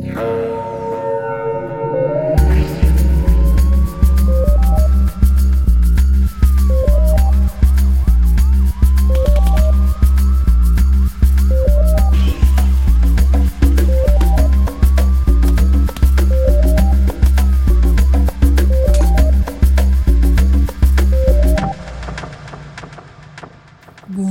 you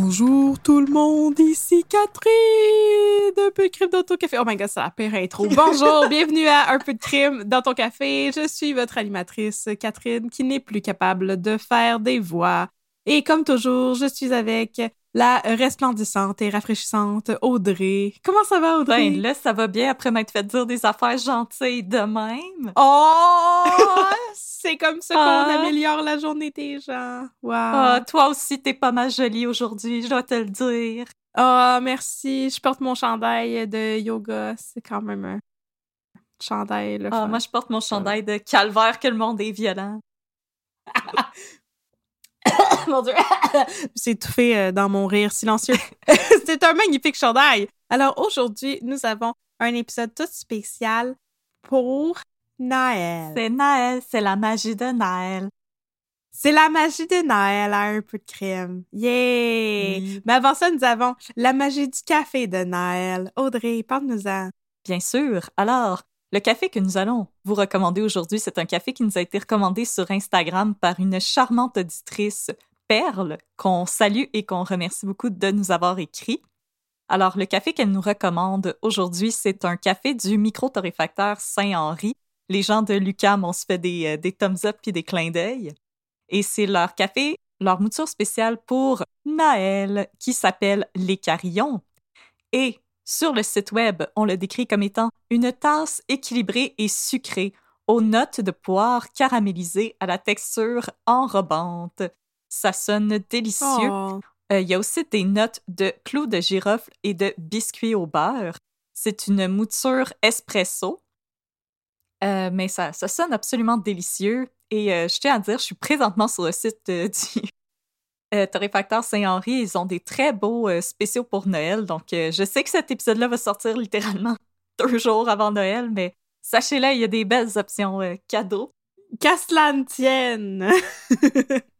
Bonjour tout le monde, ici Catherine Un peu de crime dans ton café. Oh my god, c'est la pire intro. Bonjour, bienvenue à Un peu de crime dans ton café. Je suis votre animatrice Catherine qui n'est plus capable de faire des voix. Et comme toujours, je suis avec la resplendissante et rafraîchissante Audrey. Comment ça va Audrey? Ben là, ça va bien après m'être fait dire des affaires gentilles de même. Oh! c'est comme ça qu'on Ah. améliore la journée des gens. Wow. Ah, toi aussi, t'es pas mal jolie aujourd'hui, je dois te le dire. Ah, merci. Je porte mon chandail de yoga. C'est quand même un chandail. Le Ah, moi, je porte mon chandail de calvaire que le monde est violent. Mon Dieu. C'est étouffé euh, dans mon rire silencieux. C'est un magnifique chandail. Alors aujourd'hui, nous avons un épisode tout spécial pour Noël. C'est Noël, c'est la magie de Noël. C'est la magie de Noël à un peu de crème. Yeah! Oui. Mais avant ça, nous avons la magie du café de Noël. Audrey, parle-nous-en. Bien sûr. Alors, le café que nous allons vous recommander aujourd'hui, c'est un café qui nous a été recommandé sur Instagram par une charmante auditrice, Perle, qu'on salue et qu'on remercie beaucoup de nous avoir écrit. Alors, le café qu'elle nous recommande aujourd'hui, c'est un café du micro-torréfacteur Saint-Henri. Les gens de Lucam, on se fait des, euh, des thumbs up puis des clins d'œil. Et c'est leur café, leur mouture spéciale pour Noël, qui s'appelle Les Carillons. Et sur le site web, on le décrit comme étant une tasse équilibrée et sucrée, aux notes de poire caramélisées à la texture enrobante. Ça sonne délicieux. Oh. Euh, Il y a aussi des notes de clous de girofle et de biscuits au beurre. C'est une mouture espresso. Euh, mais ça, ça sonne absolument délicieux. Et euh, je tiens à dire, je suis présentement sur le site du Torréfacteur Saint-Henri. Ils ont des très beaux spéciaux pour Noël. Donc, je sais que cet épisode-là va sortir littéralement deux jours avant Noël, mais sachez-le, il y a des belles options cadeaux. Qu'à cela ne tienne.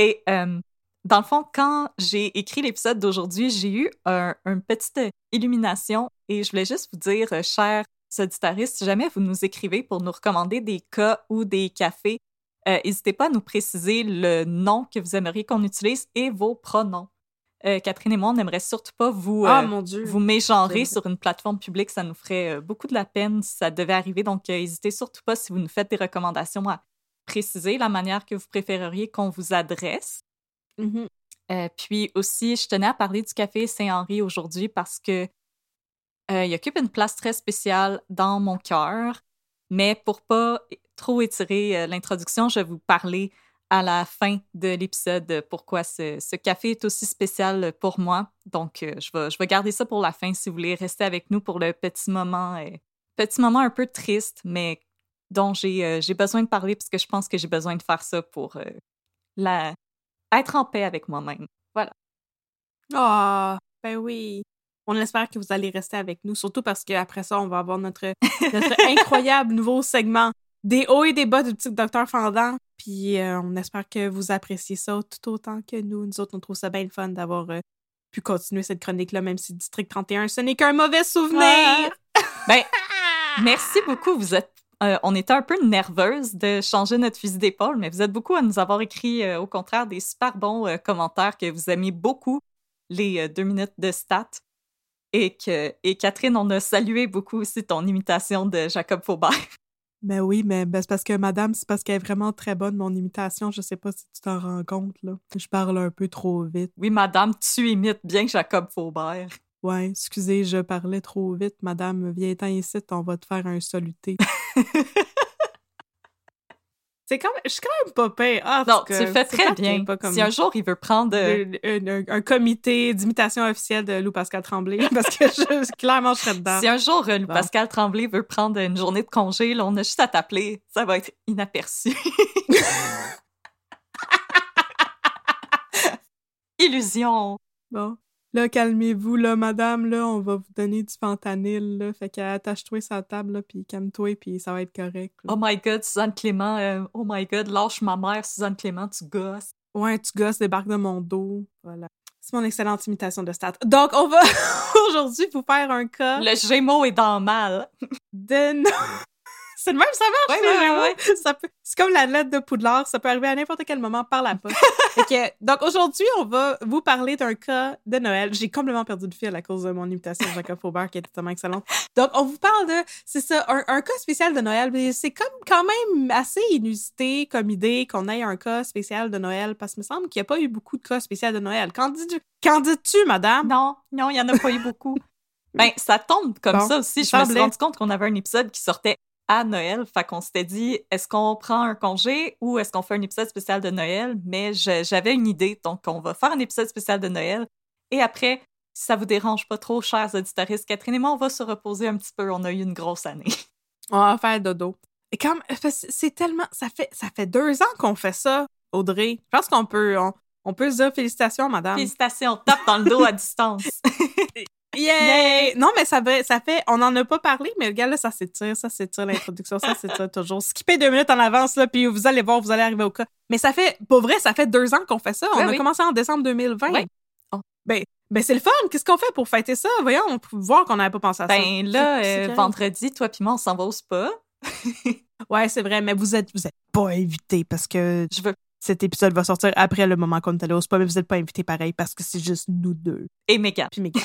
Et euh, dans le fond, quand j'ai écrit l'épisode d'aujourd'hui, j'ai eu un, une petite illumination et je voulais juste vous dire, euh, chers auditaristes, si jamais vous nous écrivez pour nous recommander des cas ou des cafés, euh, n'hésitez pas à nous préciser le nom que vous aimeriez qu'on utilise et vos pronoms. Euh, Catherine et moi, on n'aimerait surtout pas vous, Ah euh, mon Dieu. vous mégenrer sur une plateforme publique. Ça nous ferait beaucoup de la peine si ça devait arriver. Donc, n'hésitez surtout pas si vous nous faites des recommandations à préciser la manière que vous préféreriez qu'on vous adresse. Mhm. Euh, puis aussi, je tenais à parler du café Saint-Henri aujourd'hui parce que euh, il occupe une place très spéciale dans mon cœur. Mais pour pas trop étirer euh, l'introduction, je vais vous parler à la fin de l'épisode pourquoi ce, ce café est aussi spécial pour moi. Donc, euh, je, vais, je vais garder ça pour la fin si vous voulez rester avec nous pour le petit moment, euh, petit moment un peu triste, mais dont j'ai euh, j'ai besoin de parler parce que je pense que j'ai besoin de faire ça pour euh, la, être en paix avec moi-même. Voilà. Ah, ben oui. On espère que vous allez rester avec nous, surtout parce qu'après ça, on va avoir notre, notre incroyable nouveau segment des hauts et des bas du petit docteur Fendant. Puis euh, on espère que vous appréciez ça tout autant que nous. Nous autres, on trouve ça bien le fun d'avoir euh, pu continuer cette chronique-là, même si District 31, ce n'est qu'un mauvais souvenir. Ah. Ben, merci beaucoup. Vous êtes. Euh, on était un peu nerveuse de changer notre fusil d'épaule, mais vous êtes beaucoup à nous avoir écrit, euh, au contraire, des super bons euh, commentaires que vous aimez beaucoup les deux minutes de stats. Et, que, et Catherine, on a salué beaucoup aussi ton imitation de Jacob Faubert. Mais oui, mais ben, c'est parce que madame, c'est parce qu'elle est vraiment très bonne, mon imitation. Je sais pas si tu t'en rends compte, là. Je parle un peu trop vite. Oui, madame, tu imites bien Jacob Faubert. Ouais, excusez, je parlais trop vite. Madame, viens-t'en ici, on va te faire un saluté. c'est quand même, je suis quand même pas pire. Ah, Non, tu fais très bien. pas comme Si un jour il veut prendre. euh, un, un- un comité d'imitation officielle de Lou Pascal Tremblay, parce que je, clairement, je serais dedans. Si un jour euh, Bon. Pascal Tremblay veut prendre une journée de congé, là, on a juste à t'appeler. Ça va être inaperçu. Illusion. Bon. Là, calmez-vous, là, madame, là, on va vous donner du fentanyl, là. Fait qu'attache-toi la table, là, puis calme-toi, puis ça va être correct. là. Oh my god, Suzanne Clément. euh, oh my god, lâche ma mère, Suzanne Clément, tu gosses. Ouais, tu gosses, débarque de mon dos. Voilà. C'est mon excellente imitation de stat. Donc, on va aujourd'hui vous faire un cas Le Gémeaux est dans le mal. de... no- C'est le même, ça marche, Ouais, ouais, ouais, Ça peut... C'est comme la lettre de Poudlard, ça peut arriver à n'importe quel moment par la poste. Donc, aujourd'hui, on va vous parler d'un cas de Noël. J'ai complètement perdu le fil à cause de mon imitation de Jacob Faubert, qui était tellement excellente. Donc, on vous parle de, c'est ça, un, un cas spécial de Noël. C'est comme quand même assez inusité comme idée qu'on ait un cas spécial de Noël, parce que me semble qu'il n'y a pas eu beaucoup de cas spéciaux de Noël. Qu'en dis-tu, dis-tu, madame? Non, non, il y en a pas eu beaucoup. Ben, ça tombe comme Bon, ça aussi. Je me suis rendu compte qu'on avait un épisode qui sortait à Noël. Fait qu'on s'était dit, est-ce qu'on prend un congé ou est-ce qu'on fait un épisode spécial de Noël? Mais j'avais une idée, donc on va faire un épisode spécial de Noël. Et après, si ça vous dérange pas trop, chers auditoristes, Catherine et moi, on va se reposer un petit peu. On a eu une grosse année. On va faire dodo. Et comme, c'est tellement, ça fait, ça fait deux ans qu'on fait ça, Audrey. Je pense qu'on peut, on, on peut se dire félicitations, madame. Félicitations, tape dans le dos à distance. Yay! Non, mais ça, fait- ça fait, on en a pas parlé, mais regarde, là, ça s'étire, ça s'étire, l'introduction, ça s'étire toujours. Skippez deux minutes en avance, là, puis vous allez voir, vous allez arriver au cas. Mais ça fait, pour vrai, ça fait deux ans qu'on fait ça. On a commencé en décembre 2020. Ouais. Oh. Ben, ben c'est le fun. Qu'est-ce qu'on fait pour fêter ça? Voyons, on peut voir qu'on n'avait pas pensé à ça. ben là, euh, vendredi, toi puis moi, on s'en va au spa. Ouais, c'est vrai, mais vous êtes, vous êtes pas invités parce que Je veux. cet épisode va sortir après le moment qu'on est allé au spa, mais vous êtes pas invités pareil parce que c'est juste nous deux. Et Megan. Puis Mégane.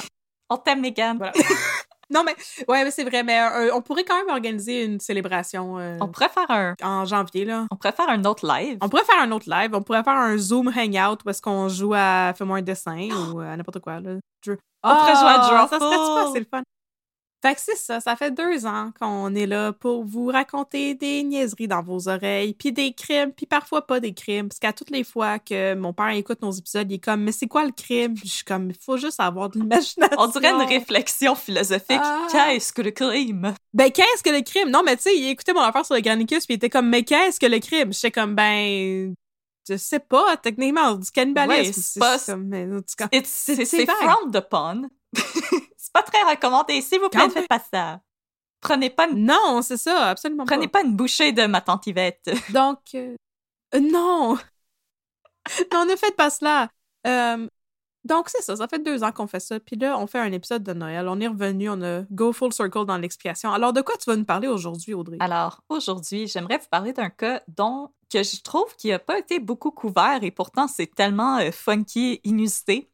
On t'aime, Megan. Voilà. non, mais, ouais, mais c'est vrai, mais euh, on pourrait quand même organiser une célébration euh, On pourrait faire un, en janvier, là. on pourrait faire un autre live. On pourrait faire un autre live, on pourrait faire un Zoom Hangout où est-ce qu'on joue à Fais-moi un dessin ou à n'importe quoi, là. On pourrait jouer à Ah, Drawful. Ça serait super, c'est le fun. Fait que c'est ça, ça fait deux ans qu'on est là pour vous raconter des niaiseries dans vos oreilles, puis des crimes, puis parfois pas des crimes. Parce qu'à toutes les fois que mon père écoute nos épisodes, il est comme, mais c'est quoi le crime? Puis je suis comme, il faut juste avoir de l'imagination. On dirait une réflexion philosophique. Ah. Qu'est-ce que le crime? Ben, qu'est-ce que le crime? Non, mais tu sais, il écoutait mon affaire sur le Granicus, puis il était comme, mais qu'est-ce que le crime? J'étais comme, ben, je sais pas, techniquement, du cannibalisme. Ouais, c'est pas- C'est- C'est c'est c'est pas très recommandé. S'il vous plaît, Quand ne faites pas ça. Prenez pas une, Non, c'est ça, absolument prenez pas une bouchée de ma tante Yvette. Donc, euh, euh, non! non, ne faites pas cela! Euh, donc, c'est ça, ça fait deux ans qu'on fait ça. Puis là, on fait un épisode de Noël. On est revenu, on a go full circle dans l'explication. Alors, de quoi tu vas nous parler aujourd'hui, Audrey? Alors, aujourd'hui, j'aimerais vous parler d'un cas dont que je trouve qui n'a pas été beaucoup couvert et pourtant c'est tellement euh, funky inusité.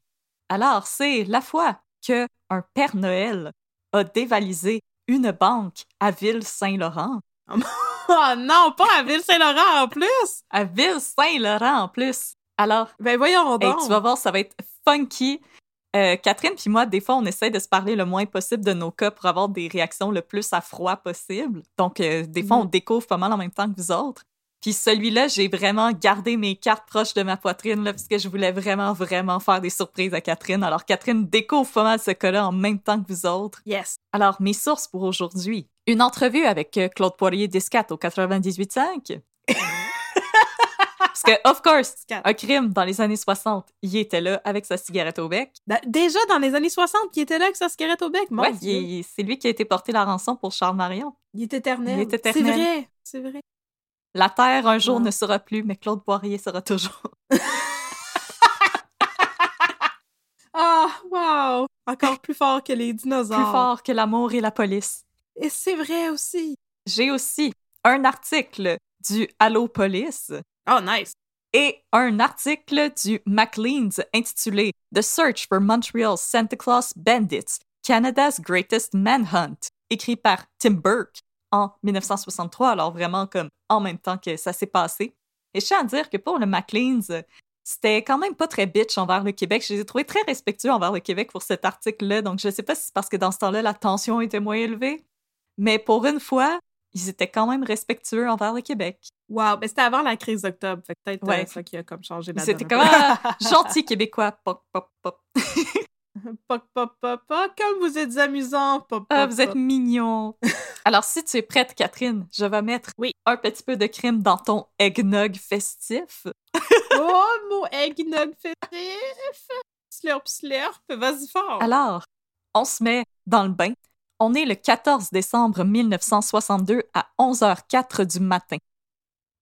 Alors, c'est la fois que un Père Noël a dévalisé une banque à Ville-Saint-Laurent. Oh non, pas à Ville-Saint-Laurent en plus! À Ville-Saint-Laurent en plus. Alors, Ben voyons Hey, donc! tu vas voir, ça va être funky. Euh, Catherine puis moi, des fois, on essaie de se parler le moins possible de nos cas pour avoir des réactions le plus à froid possible. Donc, euh, des fois, Mhm. on découvre pas mal en même temps que vous autres. Puis celui-là, j'ai vraiment gardé mes cartes proches de ma poitrine, là, parce que je voulais vraiment, vraiment faire des surprises à Catherine. Alors, Catherine découvre pas mal ce cas-là en même temps que vous autres. Yes! Alors, mes sources pour aujourd'hui. Une entrevue avec euh, Claude Poirier-Discat au 98.5. Parce que, of course, un crime dans les années 60, il était là avec sa cigarette au bec. Da- Déjà dans les années 60, qui était là avec sa cigarette au bec, mon ouais, il- c'est lui qui a été porté la rançon pour Charles Marion. Il est éternel. Il est éternel. C'est vrai, c'est vrai. La Terre, un jour, Ah. ne sera plus, mais Claude Poirier sera toujours. Ah, wow! Encore plus fort que les dinosaures. Plus fort que l'amour et la police. Et c'est vrai aussi. J'ai aussi un article du Allo Police Oh, nice. et un article du Maclean's intitulé The Search for Montreal Santa Claus Bandits, Canada's Greatest Manhunt, écrit par Tim Burke en 1963, alors vraiment comme en même temps que ça s'est passé. Et je tiens à dire que pour le Maclean's, c'était quand même pas très bitch envers le Québec. Je les ai trouvés très respectueux envers le Québec pour cet article-là, donc je sais pas si c'est parce que dans ce temps-là, la tension était moins élevée, mais pour une fois, ils étaient quand même respectueux envers le Québec. Wow, mais c'était avant la crise d'octobre, fait peut-être Ouais. euh, ça qui a comme changé la C'était donne comme un ah, gentil québécois. Pop, pop, pop. Pop, pop, pop, pop, comme vous êtes amusant, pop, Ah, pop, vous êtes mignon. Alors, si tu es prête, Catherine, je vais mettre Oui. un petit peu de crème dans ton eggnog festif. Oh, mon eggnog festif! Slurp, slurp, vas-y fort! Alors, on se met dans le bain. On est le 14 décembre 1962 à 11h04 du matin.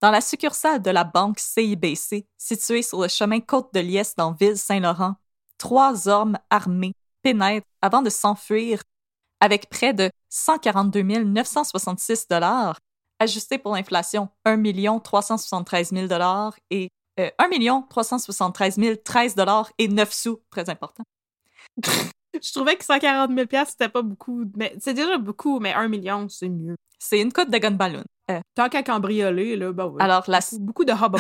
Dans la succursale de la banque CIBC, située sur le chemin Côte de Liesse dans Ville-Saint-Laurent, trois hommes armés pénètrent avant de s'enfuir avec près de 142 966 dollars, ajusté pour l'inflation 1 373 000 dollars et euh, 1 373 013 dollars et 9 sous, très important. Je trouvais que 140 000 c'était pas beaucoup, mais c'est déjà beaucoup, mais un million, c'est mieux. C'est une coupe de gun ballon. Euh, Tant qu'à cambrioler, là, bah oui. alors, la, beaucoup, beaucoup de hobba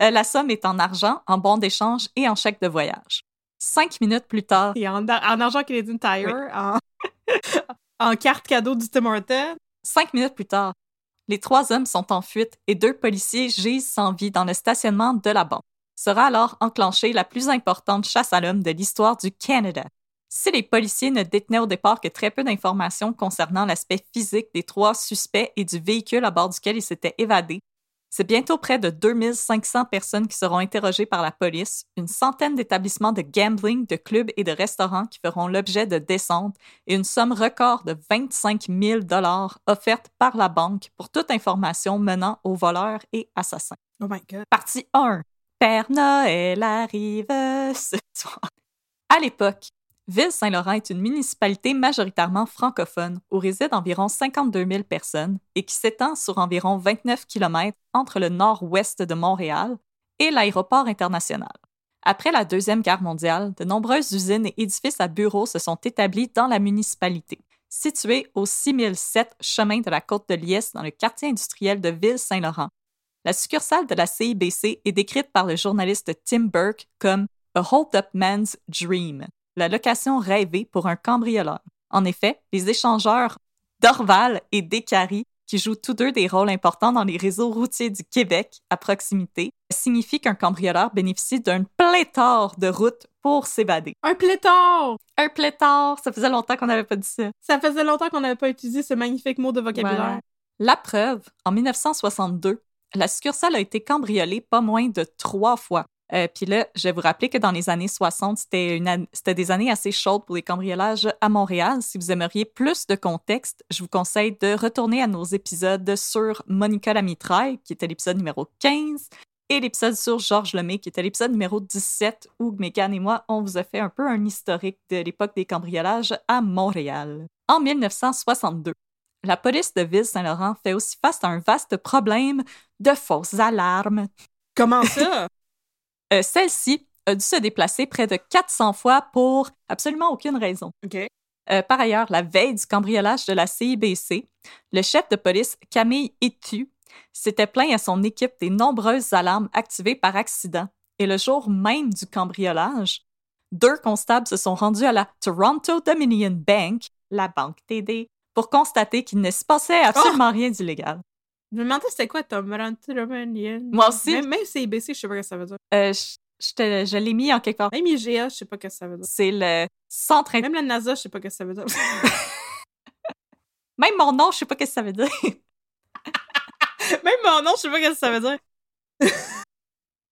euh, la somme est en argent, en bons d'échange et en chèque de voyage. Cinq minutes plus tard, Et en, en argent Canadian Tire, en, en carte cadeau du Tim Hortons. cinq minutes plus tard, les trois hommes sont en fuite et deux policiers gisent sans vie dans le stationnement de la banque. Sera alors enclenchée la plus importante chasse à l'homme de l'histoire du Canada. Si les policiers ne détenaient au départ que très peu d'informations concernant l'aspect physique des trois suspects et du véhicule à bord duquel ils s'étaient évadés, c'est bientôt près de 2500 personnes qui seront interrogées par la police, une centaine d'établissements de gambling, de clubs et de restaurants qui feront l'objet de descentes et une somme record de 25 000 dollars offerte par la banque pour toute information menant aux voleurs et assassins. Oh my god. Partie 1. Père Noël arrive ce soir. À l'époque, Ville-Saint-Laurent est une municipalité majoritairement francophone où résident environ 52 000 personnes et qui s'étend sur environ 29 km entre le nord-ouest de Montréal et l'aéroport international. Après la Deuxième Guerre mondiale, de nombreuses usines et édifices à bureaux se sont établis dans la municipalité. Située au 6007 chemin de la Côte de Liesse dans le quartier industriel de Ville-Saint-Laurent, la succursale de la CIBC est décrite par le journaliste Tim Burke comme A Hold-Up Man's Dream, la location rêvée pour un cambrioleur. En effet, les échangeurs d'Orval et d'Écary, qui jouent tous deux des rôles importants dans les réseaux routiers du Québec à proximité, signifie qu'un cambrioleur bénéficie d'un pléthore de routes pour s'évader. Un pléthore! Un pléthore, ça faisait longtemps qu'on n'avait pas dit ça. Ça faisait longtemps qu'on n'avait pas utilisé ce magnifique mot de vocabulaire. Ouais. La preuve, en 1962, la succursale a été cambriolée pas moins de trois fois. Euh, Puis là, je vais vous rappeler que dans les années 60, c'était une an- c'était des années assez chaudes pour les cambriolages à Montréal. Si vous aimeriez plus de contexte, je vous conseille de retourner à nos épisodes sur Monica la mitraille, qui était l'épisode numéro 15, et l'épisode sur Georges Lemay, qui était l'épisode numéro 17, où Megan et moi, on vous a fait un peu un historique de l'époque des cambriolages à Montréal. En 1962, la police de Ville-Saint-Laurent fait aussi face à un vaste problème de fausses alarmes. Comment ça? Euh, Celle-ci a dû se déplacer près de 400 fois pour absolument aucune raison. Euh, par ailleurs, la veille du cambriolage de la CIBC, le chef de police Camille Etu s'était plaint à son équipe des nombreuses alarmes activées par accident. Et le jour même du cambriolage, deux constables se sont rendus à la Toronto Dominion Bank, la banque TD, pour constater qu'il ne se passait absolument rien d'illégal. Je me demandais c'était quoi Tom Rantilomanian. Moi aussi. Même, même CIBC, je sais pas ce que ça veut dire. Euh, je je te- je l'ai mis en quelque part. Même IGA, je sais pas ce que ça veut dire. C'est le centre. Même la NASA, je sais pas ce que ça veut dire. Même mon nom, je sais pas ce que ça veut dire. Même mon nom, je sais pas ce que ça veut dire.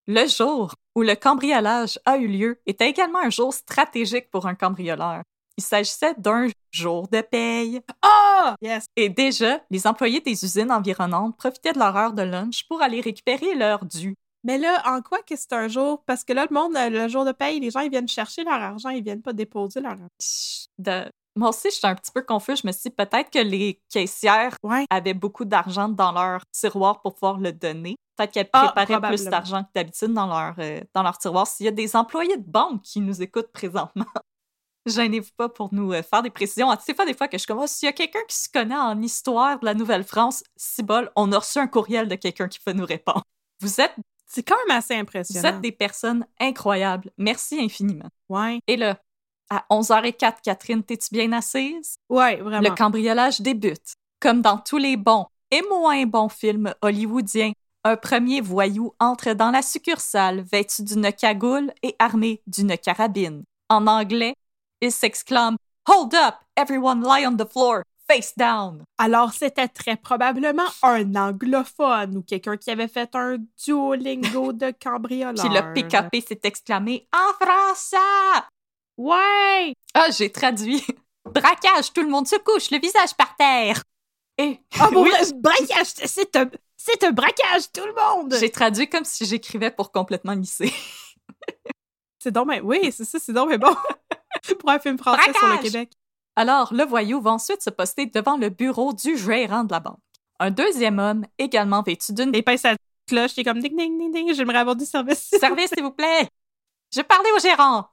Le jour où le cambriolage a eu lieu était également un jour stratégique pour un cambrioleur. Il s'agissait d'un jour de paye. Ah! Yes. Et déjà, les employés des usines environnantes profitaient de leur heure de lunch pour aller récupérer leur dû. Mais là, en quoi que c'est un jour? Parce que là, le monde, euh, le jour de paye, les gens, ils viennent chercher leur argent, ils viennent pas déposer leur argent. De- Moi aussi, j'étais un petit peu confus. Je me suis dit peut-être que les caissières Ouais. avaient beaucoup d'argent dans leur tiroir pour pouvoir le donner. Peut-être qu'elles Ah, préparaient plus d'argent que d'habitude dans leur, euh, dans leur tiroir. S'il y a des employés de banque qui nous écoutent présentement, gênez-vous pas pour nous euh, faire des précisions. Ah, C'est pas des fois que je commence. S'il y a quelqu'un qui se connaît en histoire de la Nouvelle-France, si bol, on a reçu un courriel de quelqu'un qui peut nous répondre. Vous êtes, C'est quand même assez vous impressionnant. êtes des personnes incroyables. Merci infiniment. Ouais. Et là, à 11h04, Catherine, t'es-tu bien assise? Ouais, vraiment. Le cambriolage débute. Comme dans tous les bons et moins bons films hollywoodiens, un premier voyou entre dans la succursale vêtu d'une cagoule et armé d'une carabine. En anglais, il s'exclame Hold up! Everyone lie on the floor! Face down! Alors, c'était très probablement un anglophone ou quelqu'un qui avait fait un Duolingo de cambrioleur. Puis le PKP s'est exclamé En français! Ouais! Ah, j'ai traduit. Braquage, tout le monde se couche, le visage par terre. Et Ah, bon, Oui. braquage! C'est un, c'est un braquage, tout le monde! j'ai traduit comme si j'écrivais pour complètement lisser. C'est donc ben, oui, c'est ça, c'est donc ben bon. Pour un film français sur le! Québec. Alors, le voyou va ensuite se poster devant le bureau du gérant de la banque. Un deuxième homme, également vêtu d'une Et pince sa cloche, qui est comme ding ding ding ding, j'aimerais avoir du service. Service, s'il vous plaît! Je parlais au gérant!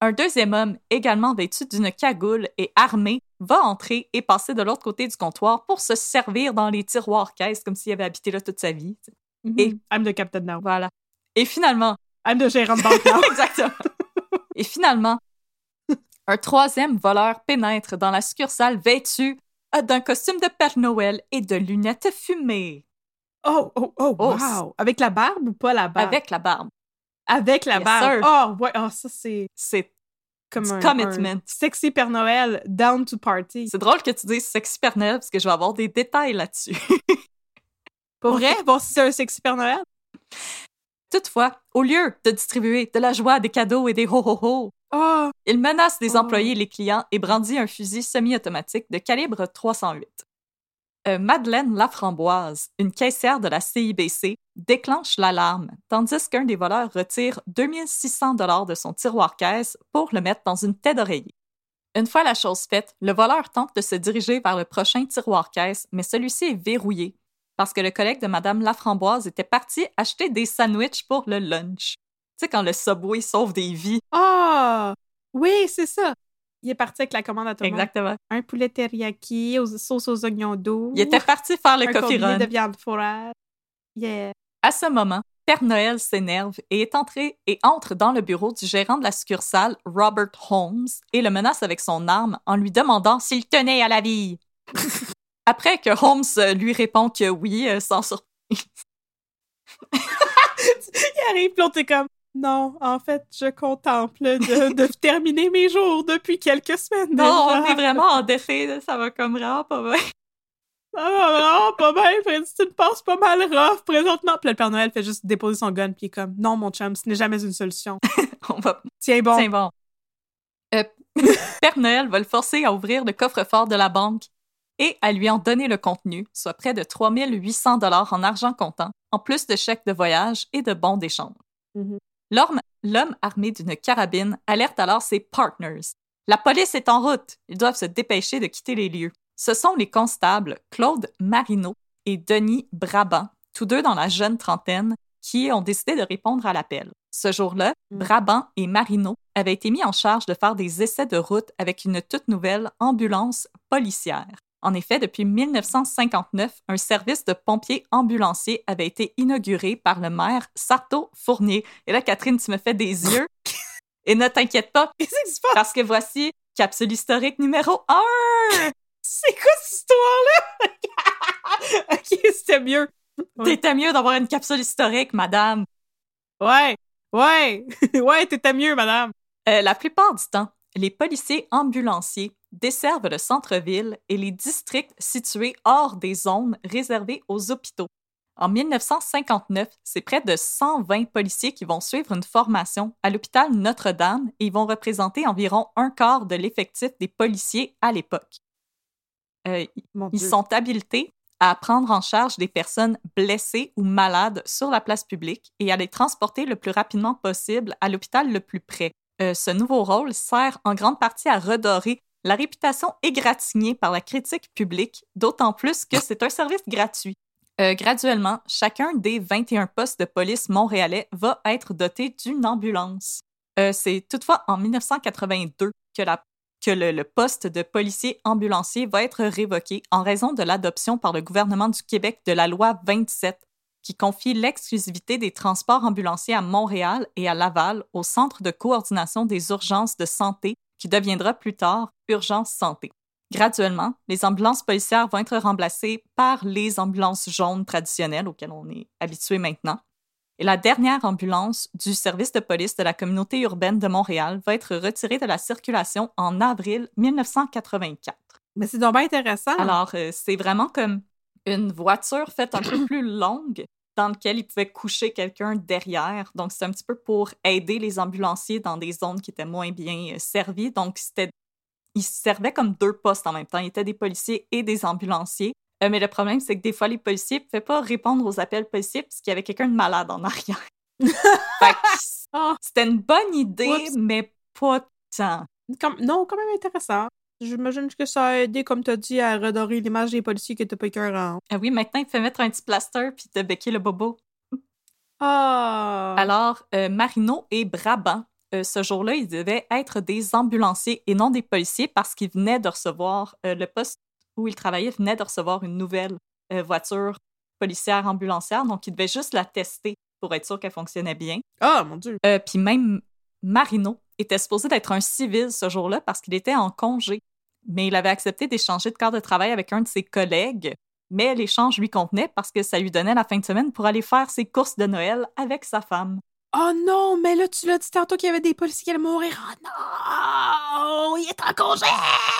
Un deuxième homme, également vêtu d'une cagoule et armé, va entrer et passer de l'autre côté du comptoir pour se servir dans les tiroirs caisses comme s'il avait habité là toute sa vie. Et Et- I'm the captain now. Voilà. Et finalement, I'm the gérant de banque now. Exactement. Et finalement, un troisième voleur pénètre dans la succursale vêtu d'un costume de Père Noël et de lunettes fumées, Oh, oh, oh, Oh, wow! Avec la barbe ou pas la barbe? avec la barbe. Avec la Yes, barbe. sir. Oh, ouais, oh, ça, c'est C'est comme un, commitment. un sexy Père Noël down to party. c'est drôle que tu dises sexy Père Noël parce que je vais avoir des détails là-dessus. Pour vrai? Voir si c'est un sexy Père Noël? Toutefois, au lieu de distribuer de la joie, des cadeaux et des ho-ho-ho, Oh, il menace les Oh. employés et les clients et brandit un fusil semi-automatique de calibre 308. Euh, Madeleine Laframboise, une caissière de la CIBC, déclenche l'alarme, tandis qu'un des voleurs retire 2600 dollars de son tiroir caisse pour le mettre dans une tête d'oreiller. Une fois la chose faite, le voleur tente de se diriger vers le prochain tiroir caisse, mais celui-ci est verrouillé parce que le collègue de Madame Laframboise était parti acheter des sandwichs pour le lunch. Tu sais, quand le Subway sauve des vies. oh! Oui, c'est ça. Il est parti avec la commande à tout monde. Exactement. Un poulet teriyaki, aux, sauce aux oignons doux. Il était parti faire le coffee run. de viande fourrage. Yeah. À ce moment, Père Noël s'énerve et est entré et entre dans le bureau du gérant de la succursale, Robert Holmes, et le menace avec son arme en lui demandant s'il tenait à la vie. Après que Holmes euh, lui répond que oui, euh, sans surprise. Il arrive, puis est comme Non, en fait, je contemple de, de terminer mes jours depuis quelques semaines. Non, on est vraiment endetté, là, ça va comme vraiment pas bien. Ça va vraiment pas bien, Freddy, tu te passes pas mal rough présentement. Puis le Père Noël fait juste déposer son gun, puis il est comme Non, mon chum, ce n'est jamais une solution. On va Tiens bon. C'est bon. Euh, Père Noël va le forcer à ouvrir le coffre-fort de la banque et à lui en donner le contenu, soit près de 3800 dollars en argent comptant, en plus de chèques de voyage et de bons d'échange. Mhm. L'homme l'homme armé d'une carabine alerte alors ses partners. La police est en route. Ils doivent se dépêcher de quitter les lieux. Ce sont les constables Claude Marino et Denis Brabant, tous deux dans la jeune trentaine, qui ont décidé de répondre à l'appel. Ce jour-là, Mm. Brabant et Marino avaient été mis en charge de faire des essais de route avec une toute nouvelle ambulance policière. En effet, depuis 1959, un service de pompiers ambulanciers avait été inauguré par le maire Sarto Fournier. Et là, Catherine, tu me fais des yeux. Et ne t'inquiète pas, parce que voici capsule historique numéro 1. C'est quoi cette histoire-là? ok, c'était mieux. T'étais mieux d'avoir une capsule historique, madame. Ouais, ouais, ouais, t'étais mieux, madame. Euh, la plupart du temps, les policiers ambulanciers desservent le centre-ville et les districts situés hors des zones réservées aux hôpitaux. En 1959, c'est près de 120 policiers qui vont suivre une formation à l'hôpital Notre-Dame et ils vont représenter environ un quart de l'effectif des policiers à l'époque. Euh, ils sont habilités à prendre en charge des personnes blessées ou malades sur la place publique et à les transporter le plus rapidement possible à l'hôpital le plus près. Euh, ce nouveau rôle sert en grande partie à redorer la réputation égratignée par la critique publique, d'autant plus que c'est un service gratuit. Euh, graduellement, chacun des 21 postes de police montréalais va être doté d'une ambulance. Euh, c'est toutefois en 1982 que, le, poste de policier ambulancier va être révoqué en raison de l'adoption par le gouvernement du Québec de la loi 27 qui confie l'exclusivité des transports ambulanciers à Montréal et à Laval au Centre de coordination des urgences de santé qui deviendra plus tard Urgence Santé. Graduellement, les ambulances policières vont être remplacées par les ambulances jaunes traditionnelles auxquelles on est habitué maintenant. Et la dernière ambulance du service de police de la communauté urbaine de Montréal va être retirée de la circulation en avril 1984. Mais c'est donc bien intéressant. Alors, euh, c'est vraiment comme une voiture faite un peu plus longue dans laquelle il pouvait coucher quelqu'un derrière. Donc, c'est un petit peu pour aider les ambulanciers dans des zones qui étaient moins bien euh, servies. Donc, c'était ils servaient comme deux postes en même temps. Ils étaient des policiers et des ambulanciers. Euh, mais le problème, c'est que des fois, les policiers ne pouvaient pas répondre aux appels policiers parce qu'il y avait quelqu'un de malade en arrière. oh. C'était une bonne idée, Oups. mais pas tant. Comme, non, quand même intéressant. J'imagine que ça a aidé, comme tu as dit, à redorer l'image des policiers qui étaient pas écœurants. Ah oui, maintenant, il fait mettre un petit plaster puis te becquer le bobo. Ah! Alors, euh, Marino et Brabant, euh, ce jour-là, ils devaient être des ambulanciers et non des policiers parce qu'ils venaient de recevoir, euh, le poste où ils travaillaient venait de recevoir une nouvelle voiture policière ambulancière, donc ils devaient juste la tester pour être sûr qu'elle fonctionnait bien. Ah, mon Dieu! Puis même Marino était supposé d'être un civil ce jour-là parce qu'il était en congé, mais il avait accepté d'échanger de quart de travail avec un de ses collègues. Mais l'échange lui contenait parce que ça lui donnait la fin de semaine pour aller faire ses courses de Noël avec sa femme. Oh non, mais là, tu l'as dit tantôt qu'il y avait des policiers qui allaient mourir. Oh non, il est en congé!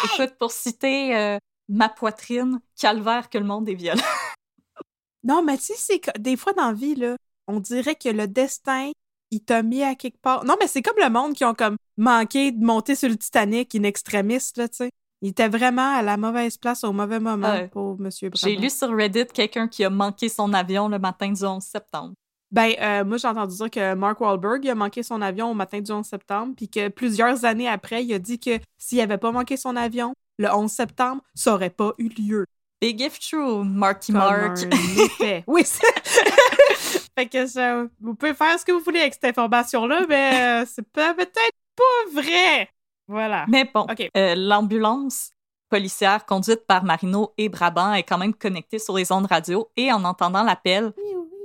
Écoute, pour citer euh, ma poitrine, calvaire que le monde est violent. non, mais tu sais, c'est des fois dans la vie, là, on dirait que le destin, il t'a mis à quelque part. Non, mais c'est comme le monde qui ont comme manqué de monter sur le Titanic in extremis, là, tu sais. Il était vraiment à la mauvaise place au mauvais moment pour Monsieur J'ai lu sur Reddit quelqu'un qui a manqué son avion le matin du 11 septembre. Ben, euh, moi, j'ai entendu dire que Mark Wahlberg il a manqué son avion au matin du 11 septembre, puis que plusieurs années après, il a dit que s'il avait pas manqué son avion, le 11 septembre, ça aurait pas eu lieu. Big if true, Marky Comme Mark. un oui, c'est... fait que ça, vous pouvez faire ce que vous voulez avec cette information-là, mais euh, c'est peut- peut-être pas vrai. Voilà. Mais bon, euh, l'ambulance policière conduite par Marino et Brabant est quand même connectée sur les ondes radio et en entendant l'appel,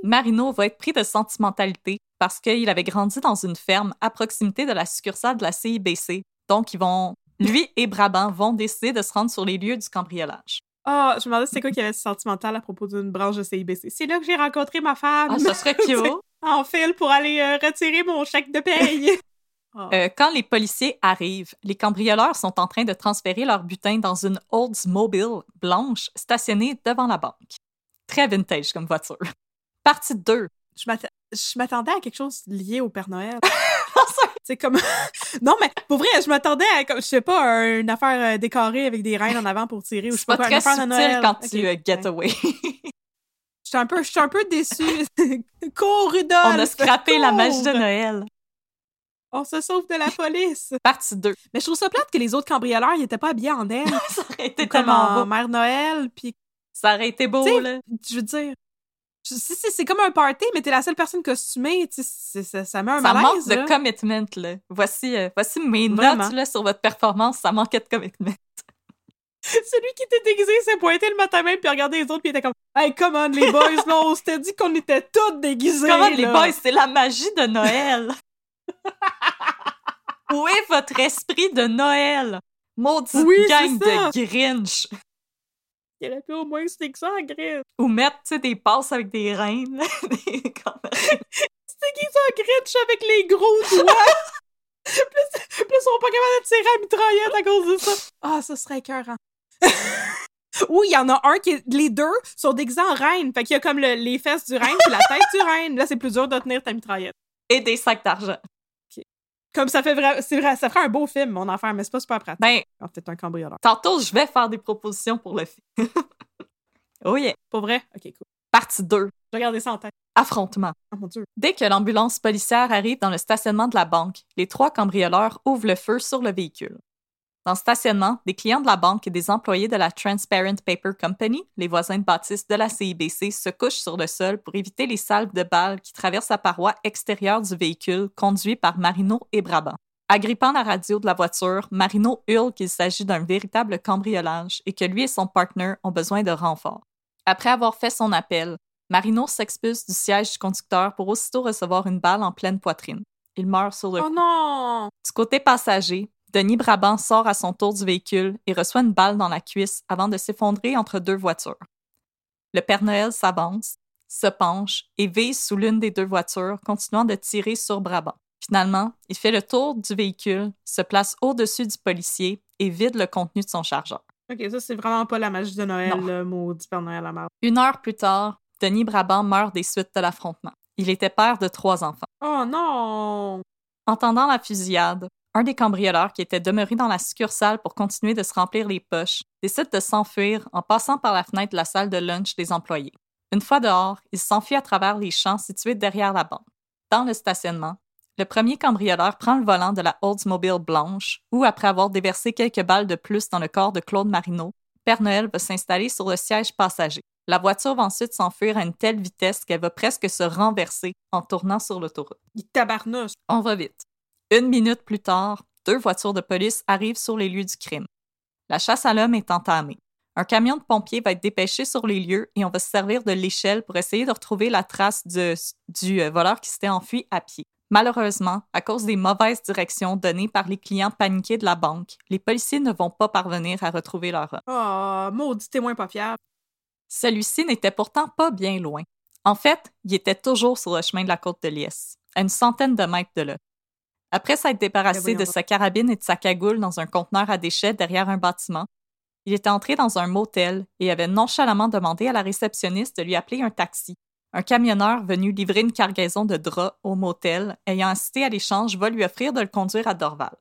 Marino va être pris de sentimentalité parce qu'il avait grandi dans une ferme à proximité de la succursale de la CIBC. Donc, ils vont, lui et Brabant vont décider de se rendre sur les lieux du cambriolage. Ah, je me demandais c'était quoi qui avait sentimental à propos d'une branche de CIBC. C'est là que j'ai rencontré ma femme. Ah, ça serait cute! en fil pour aller euh, retirer mon chèque de paye. Ah. Euh, quand les policiers arrivent, les cambrioleurs sont en train de transférer leur butin dans une Oldsmobile blanche stationnée devant la banque. Très vintage comme voiture. Partie 2. Je m'attendais à quelque chose lié au Père Noël. C'est comme. non, mais pour vrai, je m'attendais à, comme, je sais pas, une affaire euh, décorée avec des reines en avant pour tirer ou je sais pas, pas quoi, une très affaire de Noël. quand tu euh, get away. Je suis un peu, je suis un peu déçue. Cours, Rudolph! On a scrappé la magie de! Noël. On se sauve de la police. Partie 2. Mais je trouve ça plate que les autres cambrioleurs, ils étaient pas habillés en elle. Ça aurait été comme tellement en beau. Mère Noël, puis Ça aurait été beau, Tu sais, là. je veux dire. je- si, si, c'est comme un party, mais t'es la seule personne costumée, tu sais, c'est- ça, ça met un Ça malaise. manque de commitment, là. Voici, euh, voici mes Vraiment. notes, là, sur votre performance. Ça manquait de commitment. Celui qui était déguisé s'est pointé le matin même puis regardé les autres puis il était comme Hey, come on, les boys, là, on s'était dit qu'on était tous déguisés. Comment les là. boys, c'est la magie de Noël. Où est votre esprit de Noël? Maudite Oui, c'est gang de Grinch. Il aurait pu au moins se ça en gris. Ou mettre, tu sais, des passes avec des reines. Des- C'était qui ça, Grinch avec les gros doigts? plus, plus ils sont pas capables de tirer à mitraillette à cause de ça. Ah, ça serait écœurant. Oui, il y en a un qui est. Les deux sont déguisés en reine. Fait qu'il y a comme le- les fesses du reine puis la tête du reine. Là, c'est plus dur de tenir ta mitraillette. Et des sacs d'argent. Comme ça fait vrai. C'est vrai, ça ferait un beau film, mon enfant, mais c'est pas super pratique. Ben, t'es un cambrioleur. tantôt, je vais faire des propositions pour le film. Oh yeah. Pour vrai? Ok, cool. Partie 2. Je regardais ça en tête. Affrontement. Oh mon dieu. Dès que l'ambulance policière arrive dans le stationnement de la banque, les trois cambrioleurs ouvrent le feu sur le véhicule. Dans le stationnement, des clients de la banque et des employés de la Transparent Paper Company, les voisins de bâtisse de la CIBC, se couchent sur le sol pour éviter les salves de balles qui traversent la paroi extérieure du véhicule conduit par Marino et Brabant. Agrippant la radio de la voiture, Marino hurle qu'il s'agit d'un véritable cambriolage et que lui et son partner ont besoin de renfort. Après avoir fait son appel, Marino s'expulse du siège du conducteur pour aussitôt recevoir une balle en pleine poitrine. Il meurt sur le Oh non! Du côté passager, Denis Brabant sort à son tour du véhicule et reçoit une balle dans la cuisse avant de s'effondrer entre deux voitures. Le Père Noël s'avance, se penche et vise sous l'une des deux voitures, continuant de tirer sur Brabant. Finalement, il fait le tour du véhicule, se place au-dessus du policier et vide le contenu de son chargeur. Ok, ça, c'est vraiment pas la magie de Noël, Non. le maudit Père Noël à mort. Une heure plus tard, Denis Brabant meurt des suites de l'affrontement. Il était père de trois enfants. Oh non! Entendant la fusillade, un des cambrioleurs qui était demeuré dans la succursale pour continuer de se remplir les poches décide de s'enfuir en passant par la fenêtre de la salle de lunch des employés. Une fois dehors, il s'enfuit à travers les champs situés derrière la banque. Dans le stationnement, le premier cambrioleur prend le volant de la Oldsmobile blanche où, après avoir déversé quelques balles de plus dans le corps de Claude Marino, Père Noël va s'installer sur le siège passager. La voiture va ensuite s'enfuir à une telle vitesse qu'elle va presque se renverser en tournant sur l'autoroute. Il tabarnouche. On va vite. Une minute plus tard, deux voitures de police arrivent sur les lieux du crime. La chasse à l'homme est entamée. Un camion de pompiers va être dépêché sur les lieux et on va se servir de l'échelle pour essayer de retrouver la trace de- du euh, voleur qui s'était enfui à pied. Malheureusement, à cause des mauvaises directions données par les clients paniqués de la banque, les policiers ne vont pas parvenir à retrouver leur homme. Oh, maudit témoin pas fiable. Celui-ci n'était pourtant pas bien loin. En fait, il était toujours sur le chemin de la côte de Liesse, à une centaine de mètres de là. Après s'être débarrassé voyons de sa carabine et de sa cagoule dans un conteneur à déchets derrière un bâtiment, il était entré dans un motel et avait nonchalamment demandé à la réceptionniste de lui appeler un taxi. Un camionneur venu livrer une cargaison de draps au motel, ayant assisté à l'échange, va lui offrir de le conduire à Dorval.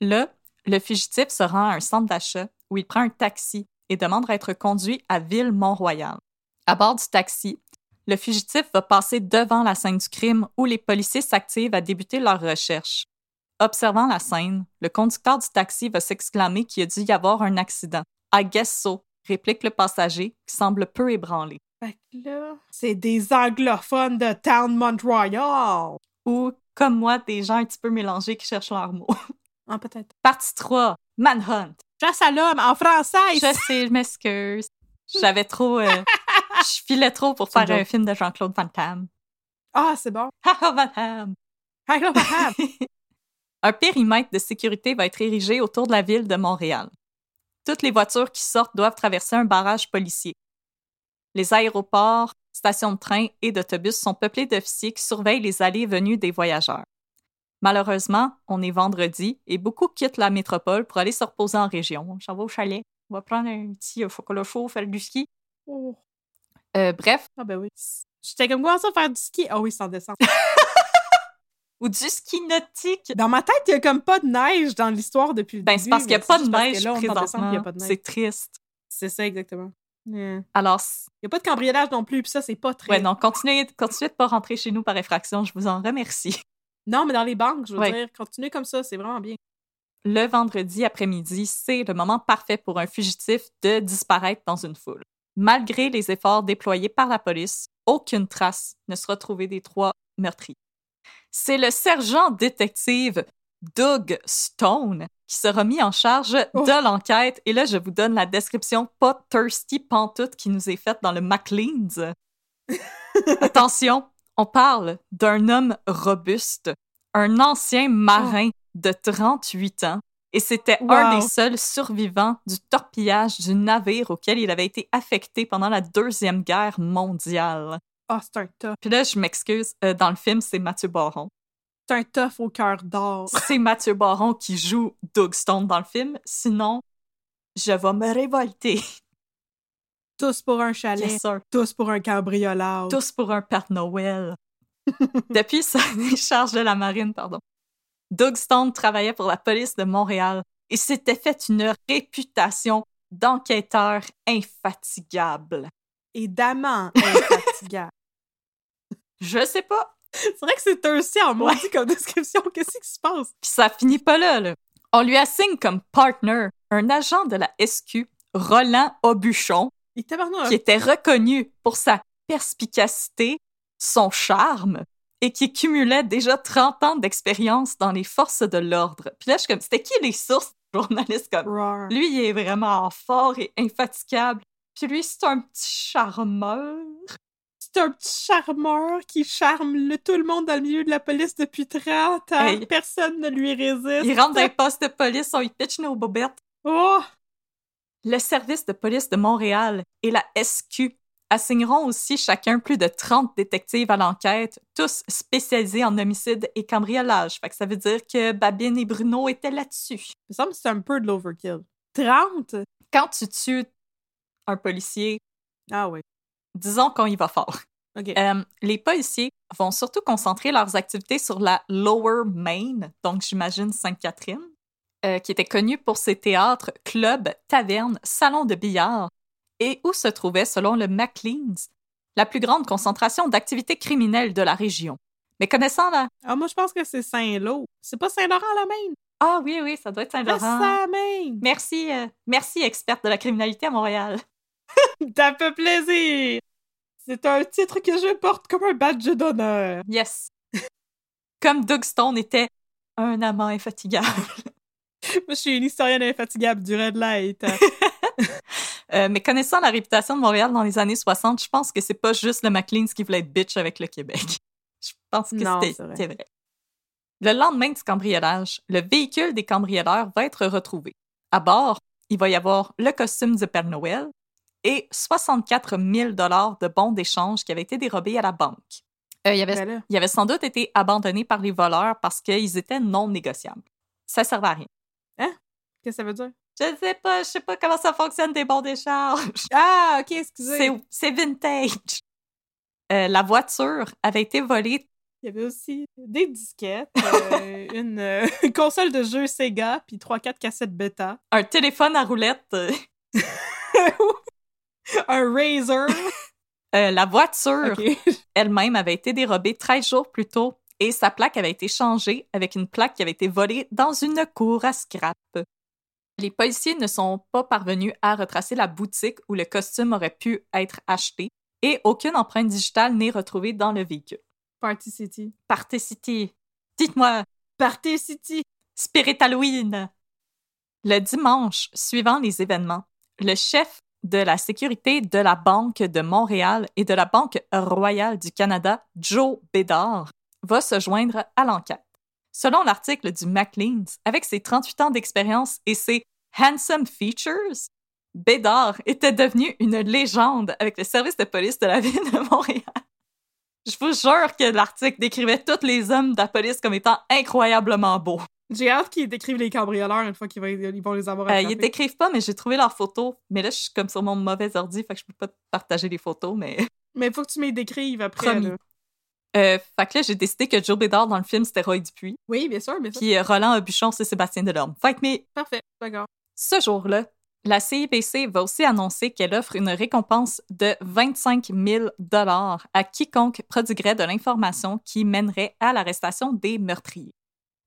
Là, le fugitif se rend à un centre d'achat où il prend un taxi et demande à être conduit à Ville-Mont-Royal. À bord du taxi, le fugitif va passer devant la scène du crime où les policiers s'activent à débuter leur recherche. Observant la scène, le conducteur du taxi va s'exclamer qu'il a dû y avoir un accident. I guess so, réplique le passager, qui semble peu ébranlé. Fait que là, c'est des anglophones de Town Montreal. Ou, comme moi, des gens un petit peu mélangés qui cherchent leurs mots. Ah, peut-être. Partie 3, Manhunt. Chasse à l'homme en français. Je sais, je m'excuse. J'avais trop. euh, je filais trop pour faire un film de Jean-Claude Van Damme. Ah, c'est bon. Van Damme! Là, Baham. Un périmètre de sécurité va être érigé autour de la ville de Montréal. Toutes les voitures qui sortent doivent traverser un barrage policier. Les aéroports, stations de train et d'autobus sont peuplés d'officiers qui surveillent les allées et venues des voyageurs. Malheureusement, on est vendredi et beaucoup quittent la métropole pour aller se reposer en région. J'en vais au chalet. On va prendre un petit chocolat chaud, faire du ski. Oh. Euh, bref, Ah, ben oui. J'étais comme, comment ça faire du ski? Ah oui, c'est en décembre. ou du ski nautique. Dans ma tête, il y a comme pas de neige dans l'histoire depuis le Ben, début. c'est parce qu'il n'y a pas de neige là, présentement. C'est triste. C'est ça, exactement. Yeah. Alors, Il n'y a pas de cambriolage non plus, puis ça, c'est pas très. ouais, non, continuez, continuez de pas rentrer chez nous par effraction, je vous en remercie. Non, mais dans les banques, je veux Ouais. dire, continuez comme ça, c'est vraiment bien. Le vendredi après-midi, c'est le moment parfait pour un fugitif de disparaître dans une foule. Malgré les efforts déployés par la police, aucune trace ne sera trouvée des trois meurtriers. C'est le sergent détective Doug Stone qui sera mis en charge Oh. de l'enquête. Et là, je vous donne la description pas thirsty pantoute qui nous est faite dans le McLean's. Attention, on parle d'un homme robuste, un ancien marin de 38 ans, et c'était un des seuls survivants du torpillage du navire auquel il avait été affecté pendant la Deuxième Guerre mondiale. Ah, c'est un tough. Puis là, je m'excuse, euh, dans le film, c'est Mathieu Baron. C'est un tough au cœur d'or. C'est Mathieu Baron qui joue Doug Stone dans le film. Sinon, je vais me révolter. Tous pour un chalet. Yes. Tous pour un cambriolage. Tous pour un Père Noël. Depuis sa décharge de la marine, pardon. Doug Stone travaillait pour la police de Montréal et s'était fait une réputation d'enquêteur infatigable. et d'amant infatigable. Je sais pas. C'est vrai que c'est un aussi en maudit comme description. Qu'est-ce qui se passe? Puis ça finit pas là, là. On lui assigne comme partner un agent de la SQ, Roland Aubuchon, qui était reconnu pour sa perspicacité, son charme, et qui cumulait déjà 30 ans d'expérience dans les forces de l'ordre. Puis là, je suis comme, c'était qui les sources journalistes comme Roar. Lui, il est vraiment fort et infatigable. Puis lui, c'est un petit charmeur. C'est un petit charmeur qui charme le, tout le monde dans le milieu de la police depuis 30 ans. Hey. Personne ne lui résiste. Il rentre dans les postes de police, on y pitch nos bobettes. Oh! Le service de police de Montréal et la SQ assigneront aussi chacun plus de 30 détectives à l'enquête, tous spécialisés en homicide et cambriolage. Fait que ça veut dire que Babine et Bruno étaient là-dessus. Il me semble que c'est un peu de l'overkill. 30? Quand tu tues un policier, Ah oui. disons qu'on y va fort. Euh, les policiers vont surtout concentrer leurs activités sur la Lower Main, donc j'imagine Sainte-Catherine, euh, qui était connue pour ses théâtres, clubs, tavernes, salons de billard, et où se trouvait, selon le Maclean's, la plus grande concentration d'activités criminelles de la région. Mais connaissant la... Ah, moi, je pense que c'est Saint-Lô. C'est pas Saint-Laurent-la-Main? Ah oui, oui, ça doit être Saint-Laurent. Merci, euh, merci, experte de la criminalité à Montréal. T'as fait plaisir! C'est un titre que je porte comme un badge d'honneur. Yes. Comme Doug Stone était un amant infatigable. Moi, je suis une historienne infatigable du Red Light. Euh, mais connaissant la réputation de Montréal dans les années 60, je pense que c'est pas juste le McLean's qui voulait être bitch avec le Québec. Je pense que c'était vrai. Le lendemain du cambriolage, le véhicule des cambrioleurs va être retrouvé. À bord, il va y avoir le costume du Père Noël et 64 000 de bons d'échange qui avaient été dérobés à la banque. Euh, il, avait, Ben il avait sans doute été abandonné par les voleurs parce qu'ils étaient non négociables. Ça servait à rien. Qu'est-ce que ça veut dire? Je sais pas, je sais pas comment ça fonctionne des bons d'échange. Ah, ok, excusez. C'est- vintage. Euh, la voiture avait été volée. Il y avait aussi des disquettes, euh, une euh, console de jeu Sega, puis 3-4 cassettes bêta. Un téléphone à roulette. un Razer. la voiture elle-même avait été dérobée 13 jours plus tôt et sa plaque avait été changée avec une plaque qui avait été volée dans une cour à scrap. Les policiers ne sont pas parvenus à retracer la boutique où le costume aurait pu être acheté et aucune empreinte digitale n'est retrouvée dans le véhicule. Party City. Party City. Dites-moi, Party City. Spirit Halloween. Le dimanche suivant les événements, le chef de la sécurité de la Banque de Montréal et de la Banque royale du Canada, Joe Bédard, va se joindre à l'enquête. Selon l'article du Maclean's, avec ses 38 ans d'expérience et ses handsome features, Bédard était devenu une légende avec le service de police de la ville de Montréal. Je vous jure que l'article décrivait tous les hommes de la police comme étant incroyablement beaux. J'ai hâte qu'ils décrivent les cambrioleurs une fois qu'ils vont, les avoir Euh, ils décrivent pas, mais j'ai trouvé leurs photos. Mais là, je suis comme sur mon mauvais ordi, fait que je peux pas te partager les photos, mais... Mais il faut que tu m'y décrives après. Promis. là. Euh, fait que là, j'ai décidé que Joe Bédard, dans le film, c'était Roy Dupuis. Oui, bien sûr, bien sûr. Puis euh, Roland Aubuchon, c'est Sébastien Delorme. Fait que, mais Parfait, d'accord. Ce jour-là, la CIBC va aussi annoncer qu'elle offre une récompense de 25 000 à quiconque prodiguerait de l'information qui mènerait à l'arrestation des meurtriers.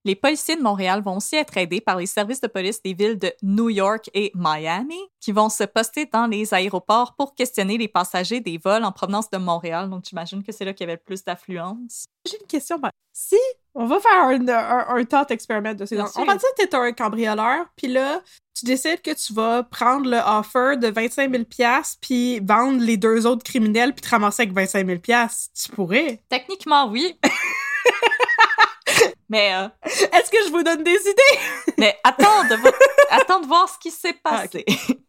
Les policiers de Montréal vont aussi être aidés par les services de police des villes de New York et Miami, qui vont se poster dans les aéroports pour questionner les passagers des vols en provenance de Montréal. Donc, j'imagine que c'est là qu'il y avait le plus d'affluence. J'ai une question. si on va faire un, un, un thought experiment donc, sûr. on va dire que t'es un cambrioleur, puis là, tu décides que tu vas prendre le offer de 25 000 puis vendre les deux autres criminels, puis te ramasser avec 25 000 Tu pourrais. Techniquement, oui. mais, euh, Est-ce que je vous donne des idées? mais attends de, vo- attends de voir ce qui s'est Ah, passé.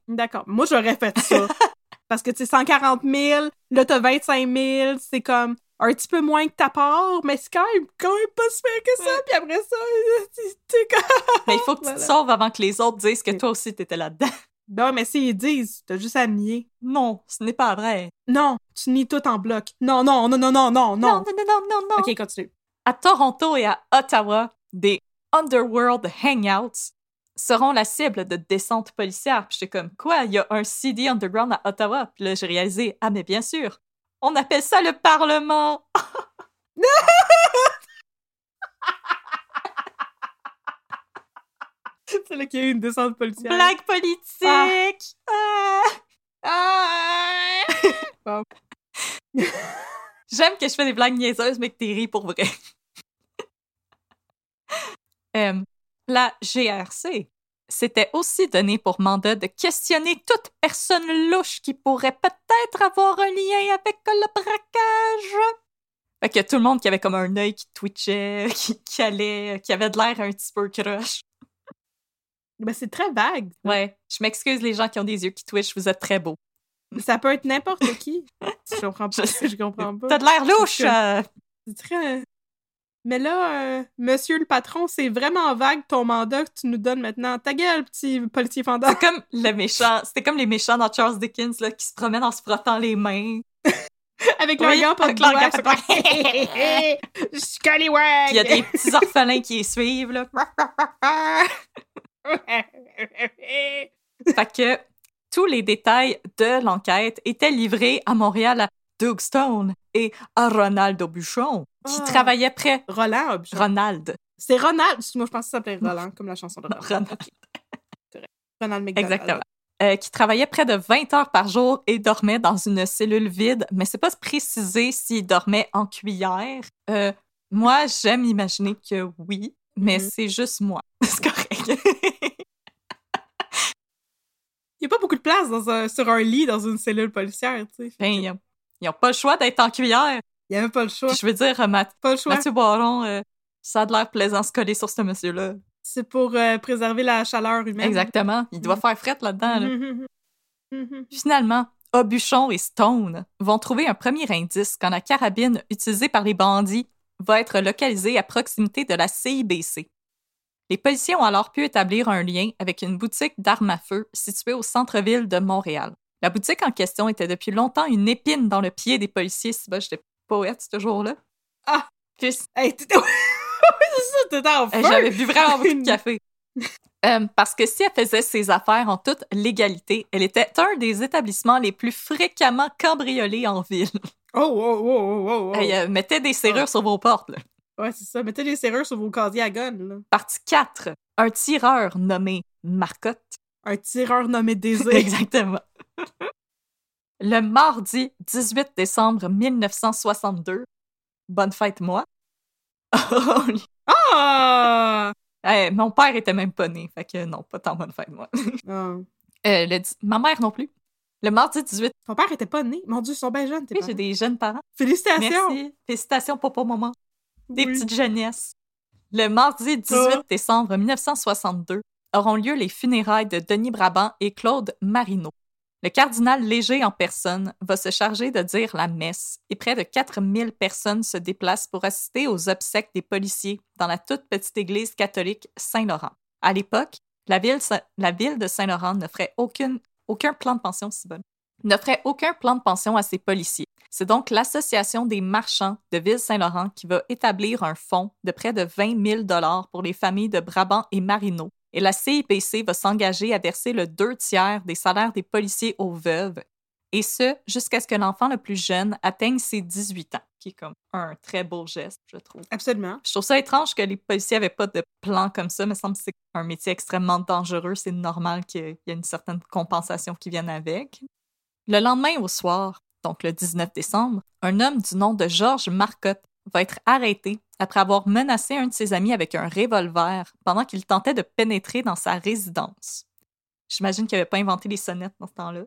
D'accord. Moi, j'aurais fait ça. Parce que, tu sais, 140 000, là, t'as 25 000, c'est comme un petit peu moins que ta part, mais c'est quand même, quand même pas si pire que ça. Ouais. Puis après ça, tu- t'es comme... Mais il faut que tu te sauves avant que les autres disent que toi aussi t'étais là-dedans. Non, mais s'ils disent, t'as juste à nier. Non, ce n'est pas vrai. Non, tu nies tout en bloc. Non, non, non, non, non, non, non. non, non, non, non. non. Ok, continue. À Toronto et à Ottawa, des Underworld Hangouts seront la cible de descentes policières. Puis j'étais comme, quoi, il y a un CD underground à Ottawa? Puis là, j'ai réalisé, ah, mais bien sûr, on appelle ça le Parlement! C'est là qu'il y a eu une descente policière. Blague politique! Ah! Ah! Bon. J'aime que je fais des blagues niaiseuses, mais que t'es ris pour vrai. Euh, la GRC s'était aussi donné pour mandat de questionner toute personne louche qui pourrait peut-être avoir un lien avec le braquage. Fait que tout le monde qui avait comme un œil qui twitchait, qui, qui allait, qui avait de l'air un petit peu crush. Ben, c'est très vague. Ouais, je m'excuse les gens qui ont des yeux qui twitchent, vous êtes très beaux. Ça peut être n'importe qui. Je comprends pas. Je comprends pas. T'as de l'air louche! euh. C'est très... Mais là, euh, monsieur le patron, c'est vraiment vague ton mandat que tu nous donnes maintenant. Ta gueule, petit policier fendant. C'est comme le méchant, c'était comme les méchants dans Charles Dickens là, qui se promènent en se frottant les mains. Avec Oui, leur gant Je suis il y a des petits orphelins qui les suivent là. Fait que tous les détails de l'enquête étaient livrés à Montréal à Doug Stone et à Ronald Aubuchon, qui Ah. travaillait près. Roland, objet. Ronald. C'est Ronald. Moi, je pense que ça s'appelait Roland, comme la chanson de Roland. Ronald. Ronald McDonald. Exactement. Euh, qui travaillait près de 20 heures par jour et dormait dans une cellule vide, mais c'est pas précisé s'il dormait en cuillère. Euh, moi, j'aime imaginer que oui, mais Mhm. c'est juste moi. C'est correct. Il n'y a pas beaucoup de place dans un- sur un lit dans une cellule policière, tu sais. Ben, ils ont- ils ont pas le choix d'être en cuillère. Il n'y avait pas le choix. Puis je veux dire, euh, Math- Pas le choix. Mathieu Baron, euh, ça a de l'air plaisant se coller sur ce monsieur-là. C'est pour euh, préserver la chaleur humaine. Exactement. Il doit Mhm. faire frette là-dedans. là. Mhm, mhm, mhm. Finalement, Aubuchon et Stone vont trouver un premier indice quand la carabine utilisée par les bandits va être localisée à proximité de la CIBC. Les policiers ont alors pu établir un lien avec une boutique d'armes à feu située au centre-ville de Montréal. La boutique en question était depuis longtemps une épine dans le pied des policiers. Si ben, j'étais poète ce jour-là. Ah! Puis, Hey, t'étais... Oui, c'est ça, t'étais en feu! J'avais bu vraiment beaucoup de café. Euh, parce que si elle faisait ses affaires en toute légalité, elle était un des établissements les plus fréquemment cambriolés en ville. Oh, oh, oh, oh, oh, oh. Elle euh, mettait des serrures Ah. sur vos portes. là. Ouais, c'est ça. Mettez des serrures sur vos casiers à gun, là. Partie 4. Un tireur nommé Marcotte. Un tireur nommé Désir. Exactement. Le mardi 18 décembre 1962. Bonne fête, moi. Ah! Eh, mon père était même pas né, fait que non, pas tant bonne fête, moi. Ah. Euh, le ma mère non plus. Le mardi 18 Ton père était pas né? Mon Dieu, ils sont bien jeunes, tes Oui, j'ai des jeunes parents. Félicitations! Merci. Félicitations, papa, maman. Des Oui. petites jeunesses. Le mardi 18 Ah. décembre 1962 auront lieu les funérailles de Denis Brabant et Claude Marino. Le cardinal Léger en personne va se charger de dire la messe et près de 4000 personnes se déplacent pour assister aux obsèques des policiers dans la toute petite église catholique Saint-Laurent. À l'époque, la ville, de Saint-Laurent n'offrait aucun plan de pension si bon n'offrait aucun plan de pension à ses policiers. C'est donc l'Association des marchands de Ville-Saint-Laurent qui va établir un fonds de près de 20 000 dollars pour les familles de Brabant et Marino. Et la CIPC va s'engager à verser le deux tiers des salaires des policiers aux veuves, et ce, jusqu'à ce que l'enfant le plus jeune atteigne ses 18 ans, qui est comme un très beau geste, je trouve. Absolument. Je trouve ça étrange que les policiers n'avaient pas de plan comme ça. Il me semble que c'est un métier extrêmement dangereux. C'est normal qu'il y ait une certaine compensation qui vienne avec. Le lendemain au soir, donc le 19 décembre, un homme du nom de Georges Marcotte va être arrêté après avoir menacé un de ses amis avec un revolver pendant qu'il tentait de pénétrer dans sa résidence. J'imagine qu'il n'avait pas inventé les sonnettes dans ce temps-là.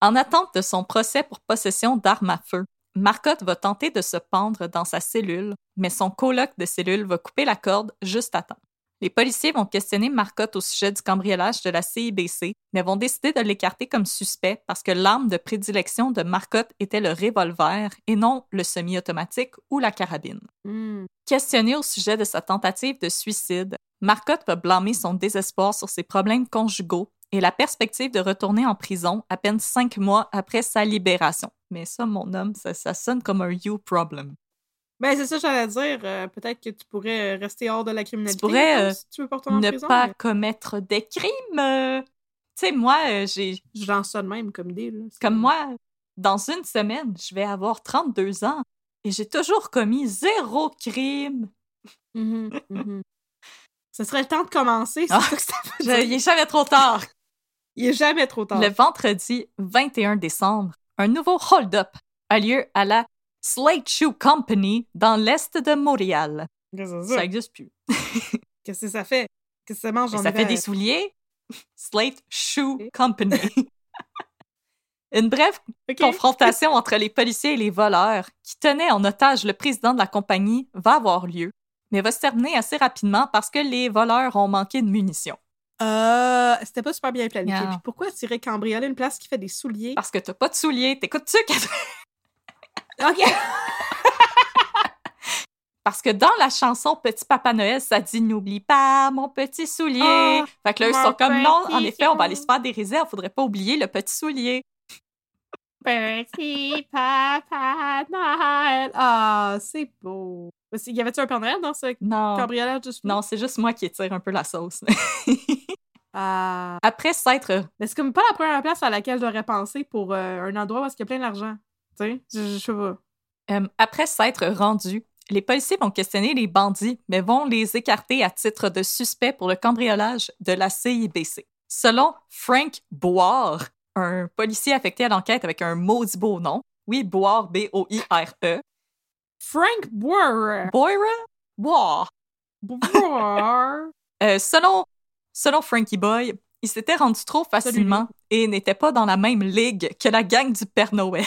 En attente de son procès pour possession d'armes à feu, Marcotte va tenter de se pendre dans sa cellule, mais son coloc de cellule va couper la corde juste à temps. Les policiers vont questionner Marcotte au sujet du cambriolage de la CIBC, mais vont décider de l'écarter comme suspect parce que l'arme de prédilection de Marcotte était le revolver et non le semi-automatique ou la carabine. Hmm. Questionné au sujet de sa tentative de suicide, Marcotte va blâmer son désespoir sur ses problèmes conjugaux et la perspective de retourner en prison à peine cinq mois après sa libération. Mais ça, mon homme, ça, ça sonne comme un you problem. Ben, c'est ça, j'allais dire. euh, Peut-être que tu pourrais euh, rester hors de la criminalité. pourrais, mettons, euh, si tu veux pas ne prison, pas mais commettre des crimes. Tu sais, moi, j'ai Je lance ça de même comme idée. Là. Comme moi, dans une semaine, je vais avoir 32 ans et j'ai toujours commis zéro crime. Mhm. Ce serait le temps de commencer. Ah, ça que ça veut Je- dire. il est jamais trop tard. Il est jamais trop tard. Le vendredi 21 décembre, un nouveau hold-up a lieu à la Slate Shoe Company dans l'est de Montréal. Ça ça? n'existe plus. Qu'est-ce que ça fait? Qu'est-ce que ça mange en ça fait des souliers. Slate Shoe. Company. Une brève confrontation entre les policiers et les voleurs qui tenaient en otage le président de la compagnie va avoir lieu, mais va se terminer assez rapidement parce que les voleurs ont manqué de munitions. Euh, c'était pas super bien planifié. Yeah. Puis pourquoi irais cambrioler une place qui fait des souliers? Parce que t'as pas de souliers. T'écoutes-tu, Catherine? OK. Parce que dans la chanson Petit Papa Noël, ça dit N'oublie pas mon petit soulier. Ah, fait que là, ils sont comme non, en effet, on va aller se faire des réserves. Faudrait pas oublier le petit soulier. Petit Papa Noël. Ah, c'est beau. Y avait-tu un Père Noël dans ce Non. cambriolage de? Non, c'est juste moi qui étire un peu la sauce. Ah. Après s'être Mais c'est comme pas la première place à laquelle j'aurais pensé pour euh, un endroit où il y a plein d'argent. Tu sais? Je, je sais pas. Euh, après s'être rendus, les policiers vont questionner les bandits, mais vont les écarter à titre de suspects pour le cambriolage de la CIBC. Selon Frank Boire, un policier affecté à l'enquête avec un maudit beau nom, oui, Boire, B-O-I-R-E, Frank Boer. Boira? Boire. Boer. Euh, selon, selon Frankie Boy, il s'était rendu trop facilement et n'était pas dans la même ligue que la gang du Père Noël.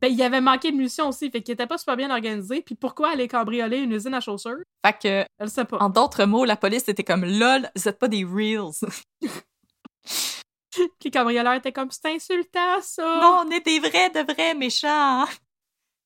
Ben, il y avait manqué de munitions aussi, fait qu'il était pas super bien organisé. Puis pourquoi aller cambrioler une usine à chaussures? Fait que, Je le sais pas. en d'autres mots, la police était comme lol, vous êtes pas des reals. Puis le cambrioleur était comme, c'est insultant, ça! non, on est des vrais de vrais méchants.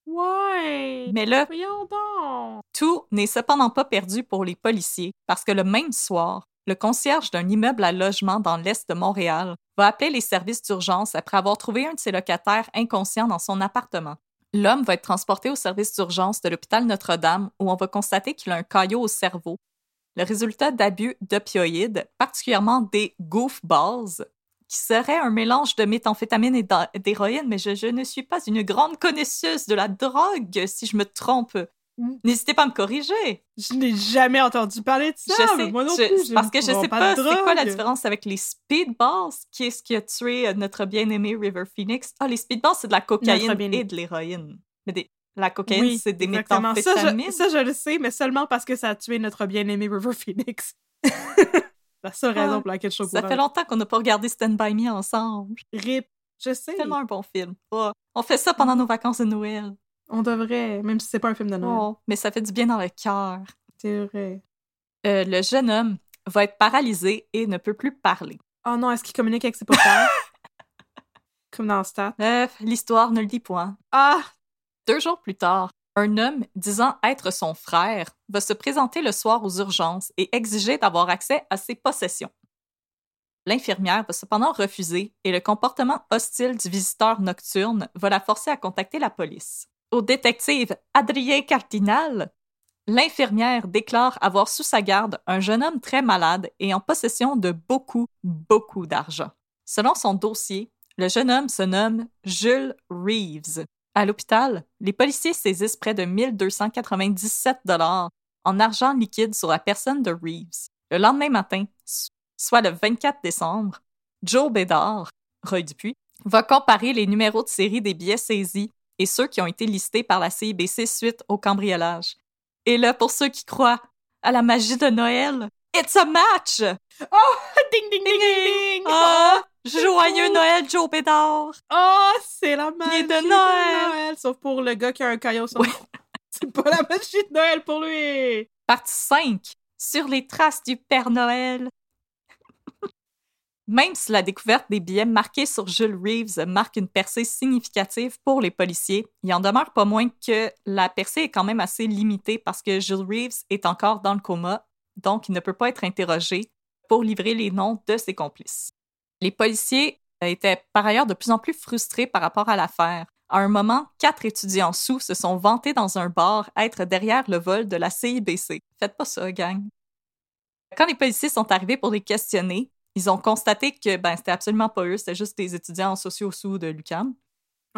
Ouais! Mais là, Voyons donc! tout n'est cependant pas perdu pour les policiers parce que le même soir, le concierge d'un immeuble à logement dans l'est de Montréal va appeler les services d'urgence après avoir trouvé un de ses locataires inconscient dans son appartement. L'homme va être transporté au service d'urgence de l'hôpital Notre-Dame où on va constater qu'il a un caillot au cerveau. Le résultat d'abus d'opioïdes, particulièrement des goofballs, qui serait un mélange de méthamphétamine et d'héroïne, mais je ne suis pas une grande connaisseuse de la drogue, si je me trompe. Mm. N'hésitez pas à me corriger. Je n'ai jamais entendu parler de ça! je sais, moi non je- plus, parce que ne je prends sais pas, c'est quoi la différence avec les speedballs, qui est ce qui a tué euh, notre bien-aimé River Phoenix? Ah, les speedballs, c'est de la cocaïne et de l'héroïne. Mais des- la cocaïne, Oui, c'est des exactement. Ça méthamphétamines. je, ça, je le sais, mais seulement parce que ça a tué notre bien-aimé River Phoenix. la seule raison Ah, pour laquelle je suis au Ça courant. fait longtemps qu'on n'a pas regardé Stand By Me ensemble. Rip. Je sais. C'est tellement un bon film. Oh, on fait ça pendant nos vacances de Noël. On devrait, même si c'est pas un film de Noël. Oh, mais ça fait du bien dans le cœur. C'est vrai. Euh, le jeune homme va être paralysé et ne peut plus parler. Oh non, est-ce qu'il communique avec ses portables? Comme dans Stat. Euh, L'histoire ne le dit point. Ah! Deux jours plus tard, un homme disant être son frère va se présenter le soir aux urgences et exiger d'avoir accès à ses possessions. L'infirmière va cependant refuser et le comportement hostile du visiteur nocturne va la forcer à contacter la police. Au détective Adrien Cardinal, l'infirmière déclare avoir sous sa garde un jeune homme très malade et en possession de beaucoup, beaucoup d'argent. Selon son dossier, le jeune homme se nomme Jules Reeves. À l'hôpital, les policiers saisissent près de 1297 dollars en argent liquide sur la personne de Reeves. Le lendemain matin, soit le 24 décembre, Joe Bédard, Roy Dupuis, va comparer les numéros de série des billets saisis et ceux qui ont été listés par la CIBC suite au cambriolage. Et là, pour ceux qui croient à la magie de Noël, it's a match! Ding, ding, ding, ding, ding! Ah! Joyeux Noël, Joe Bédard! Oh, c'est la magie de Noël. Noël! Sauf pour le gars qui a un caillot sur front. C'est pas la magie de Noël pour lui! Partie 5. Sur les traces du Père Noël. Même si la découverte des billets marqués sur Jules Reeves marque une percée significative pour les policiers, il en demeure pas moins que la percée est quand même assez limitée parce que Jules Reeves est encore dans le coma, donc il ne peut pas être interrogé pour livrer les noms de ses complices. Les policiers étaient par ailleurs de plus en plus frustrés par rapport à l'affaire. À un moment, quatre étudiants sous se sont vantés dans un bar être derrière le vol de la CIBC. Faites pas ça, gang. Quand les policiers sont arrivés pour les questionner, ils ont constaté que ben, c'était absolument pas eux, c'était juste des étudiants sociaux sous de l'UQAM.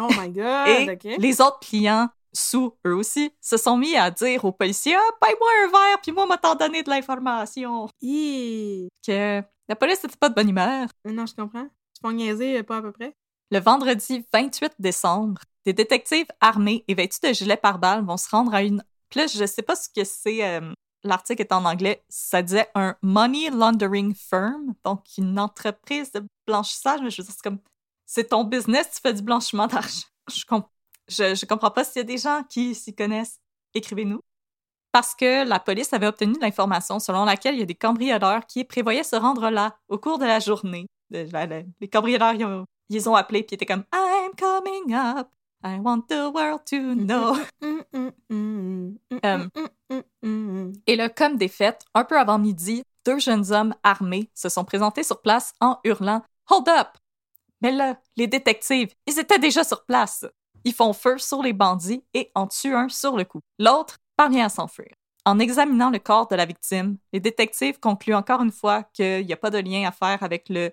Oh my god! Et les autres clients sous, eux aussi, se sont mis à dire aux policiers Ah, paye-moi un verre, puis moi, m'a t'en donné de l'information. Hi. Que la police n'était pas de bonne humeur. Non, je comprends. Tu peux niaiser, pas à peu près? Le vendredi 28 décembre, des détectives armés et vêtus de gilets pare-balles vont se rendre à une. Puis là, je sais pas ce que c'est. euh, L'article est en anglais. Ça disait un money laundering firm, donc une entreprise de blanchissage. Mais je veux dire, c'est comme. C'est ton business, tu fais du blanchiment d'argent. Je, comp- je, je comprends pas s'il y a des gens qui s'y connaissent. Écrivez-nous. Parce que la police avait obtenu l'information selon laquelle il y a des cambrioleurs qui prévoyaient se rendre là au cours de la journée. Les cambrioleurs, ils ont, ils ont appelé puis ils étaient comme I'm coming up. I want the world to know. Et là, comme des fêtes, un peu avant midi, deux jeunes hommes armés se sont présentés sur place en hurlant Hold up! Mais là, les détectives, ils étaient déjà sur place. Ils font feu sur les bandits et en tuent un sur le coup. L'autre parvient à s'enfuir. En examinant le corps de la victime, les détectives concluent encore une fois qu'il n'y a pas de lien à faire avec le,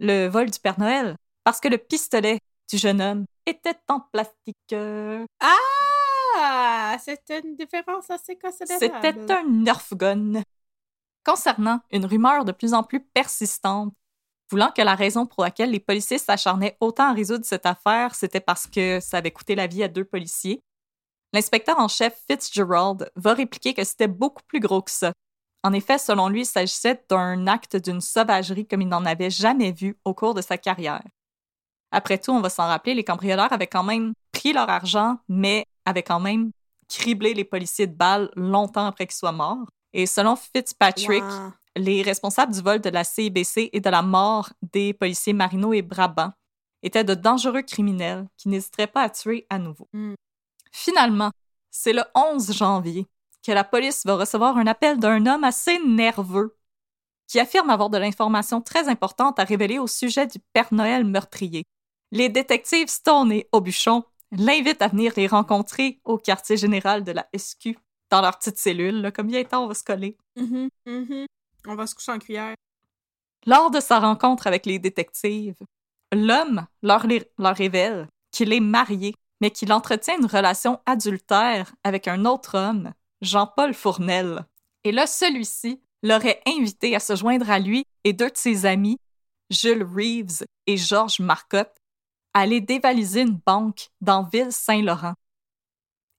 le vol du Père Noël, parce que le pistolet du jeune homme était en plastique. Ah! C'était une différence assez considérable. C'était un Nerf gun. Concernant une rumeur de plus en plus persistante, voulant que la raison pour laquelle les policiers s'acharnaient autant à résoudre cette affaire, c'était parce que ça avait coûté la vie à deux policiers, l'inspecteur en chef Fitzgerald va répliquer que c'était beaucoup plus gros que ça. En effet, selon lui, il s'agissait d'un acte d'une sauvagerie comme il n'en avait jamais vu au cours de sa carrière. Après tout, on va s'en rappeler, les cambrioleurs avaient quand même pris leur argent, mais avaient quand même criblé les policiers de balles longtemps après qu'ils soient morts. Et selon Fitzpatrick, Wow. les responsables du vol de la CIBC et de la mort des policiers Marino et Brabant étaient de dangereux criminels qui n'hésiteraient pas à tuer à nouveau. Mm. Finalement, c'est le 11 janvier que la police va recevoir un appel d'un homme assez nerveux qui affirme avoir de l'information très importante à révéler au sujet du Père Noël meurtrier. Les détectives Stone et Aubuchon l'invitent à venir les rencontrer au quartier général de la SQ, dans leur petite cellule, là, comme temps on va se coller. Mhm, mhm. On va se coucher en cuillère. Lors de sa rencontre avec les détectives, l'homme leur, leur révèle qu'il est marié, mais qu'il entretient une relation adultère avec un autre homme, Jean-Paul Fournel. Et là, celui-ci l'aurait invité à se joindre à lui et deux de ses amis, Jules Reeves et Georges Marcotte, aller dévaliser une banque dans Ville-Saint-Laurent.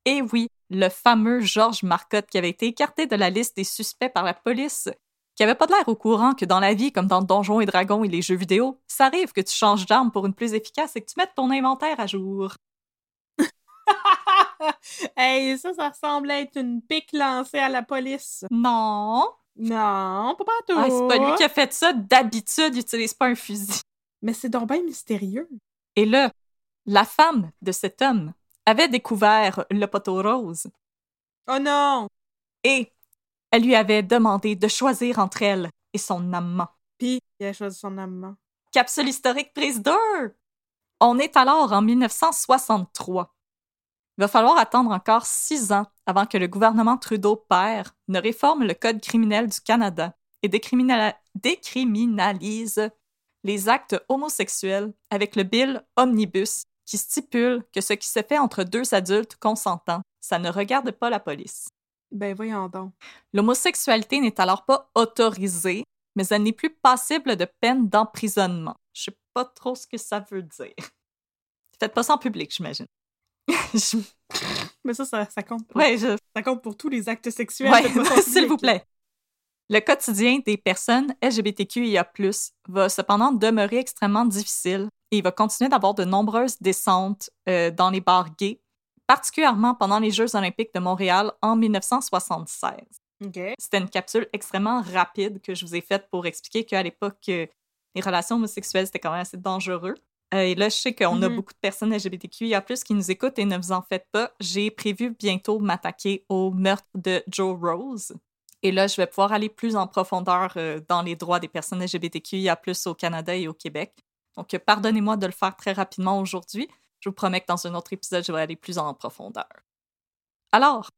Et oui, le fameux Georges Marcotte qui avait été écarté de la liste des suspects par la police qui avait pas de l'air au courant que dans la vie, comme dans Donjons et Dragons et les jeux vidéo, ça arrive que tu changes d'arme pour une plus efficace et que tu mettes ton inventaire à jour. hey, ça, ça ressemble à être une pique lancée à la police. Non. Non, pas partout. Ah, c'est pas lui qui a fait ça. D'habitude, il utilise pas un fusil. Mais c'est donc bien mystérieux. Et là, la femme de cet homme avait découvert le poteau rose Oh non! et elle lui avait demandé de choisir entre elle et son amant. Puis, il a choisi son amant. Capsule historique prise 2! On est alors en 1963. Il va falloir attendre encore six ans avant que le gouvernement Trudeau père ne réforme le Code criminel du Canada et décriminalise les actes homosexuels avec le Bill Omnibus qui stipule que ce qui se fait entre deux adultes consentants, ça ne regarde pas la police. Ben, voyons donc. L'homosexualité n'est alors pas autorisée, mais elle n'est plus passible de peine d'emprisonnement. Je sais pas trop ce que ça veut dire. Faites pas ça en public, j'imagine. Mais ça, ça, ça compte pour, ouais, je... ça compte pour tous les actes sexuels. ouais, s'il vous plaît. Le quotidien des personnes LGBTQIA+, va cependant demeurer extrêmement difficile et il va continuer d'avoir de nombreuses descentes euh, dans les bars gays, particulièrement pendant les Jeux olympiques de Montréal en 1976. OK. C'était une capsule extrêmement rapide que je vous ai faite pour expliquer qu'à l'époque, euh, les relations homosexuelles, c'était quand même assez dangereux. Euh, et là, je sais qu'on a Mhm. beaucoup de personnes LGBTQIA+, qui nous écoutent et ne vous en faites pas. J'ai prévu bientôt m'attaquer au meurtre de Joe Rose. Et là, je vais pouvoir aller plus en profondeur euh, dans les droits des personnes LGBTQIA+, au Canada et au Québec. Donc, euh, pardonnez-moi de le faire très rapidement aujourd'hui. Je vous promets que dans un autre épisode, je vais aller plus en profondeur. Alors,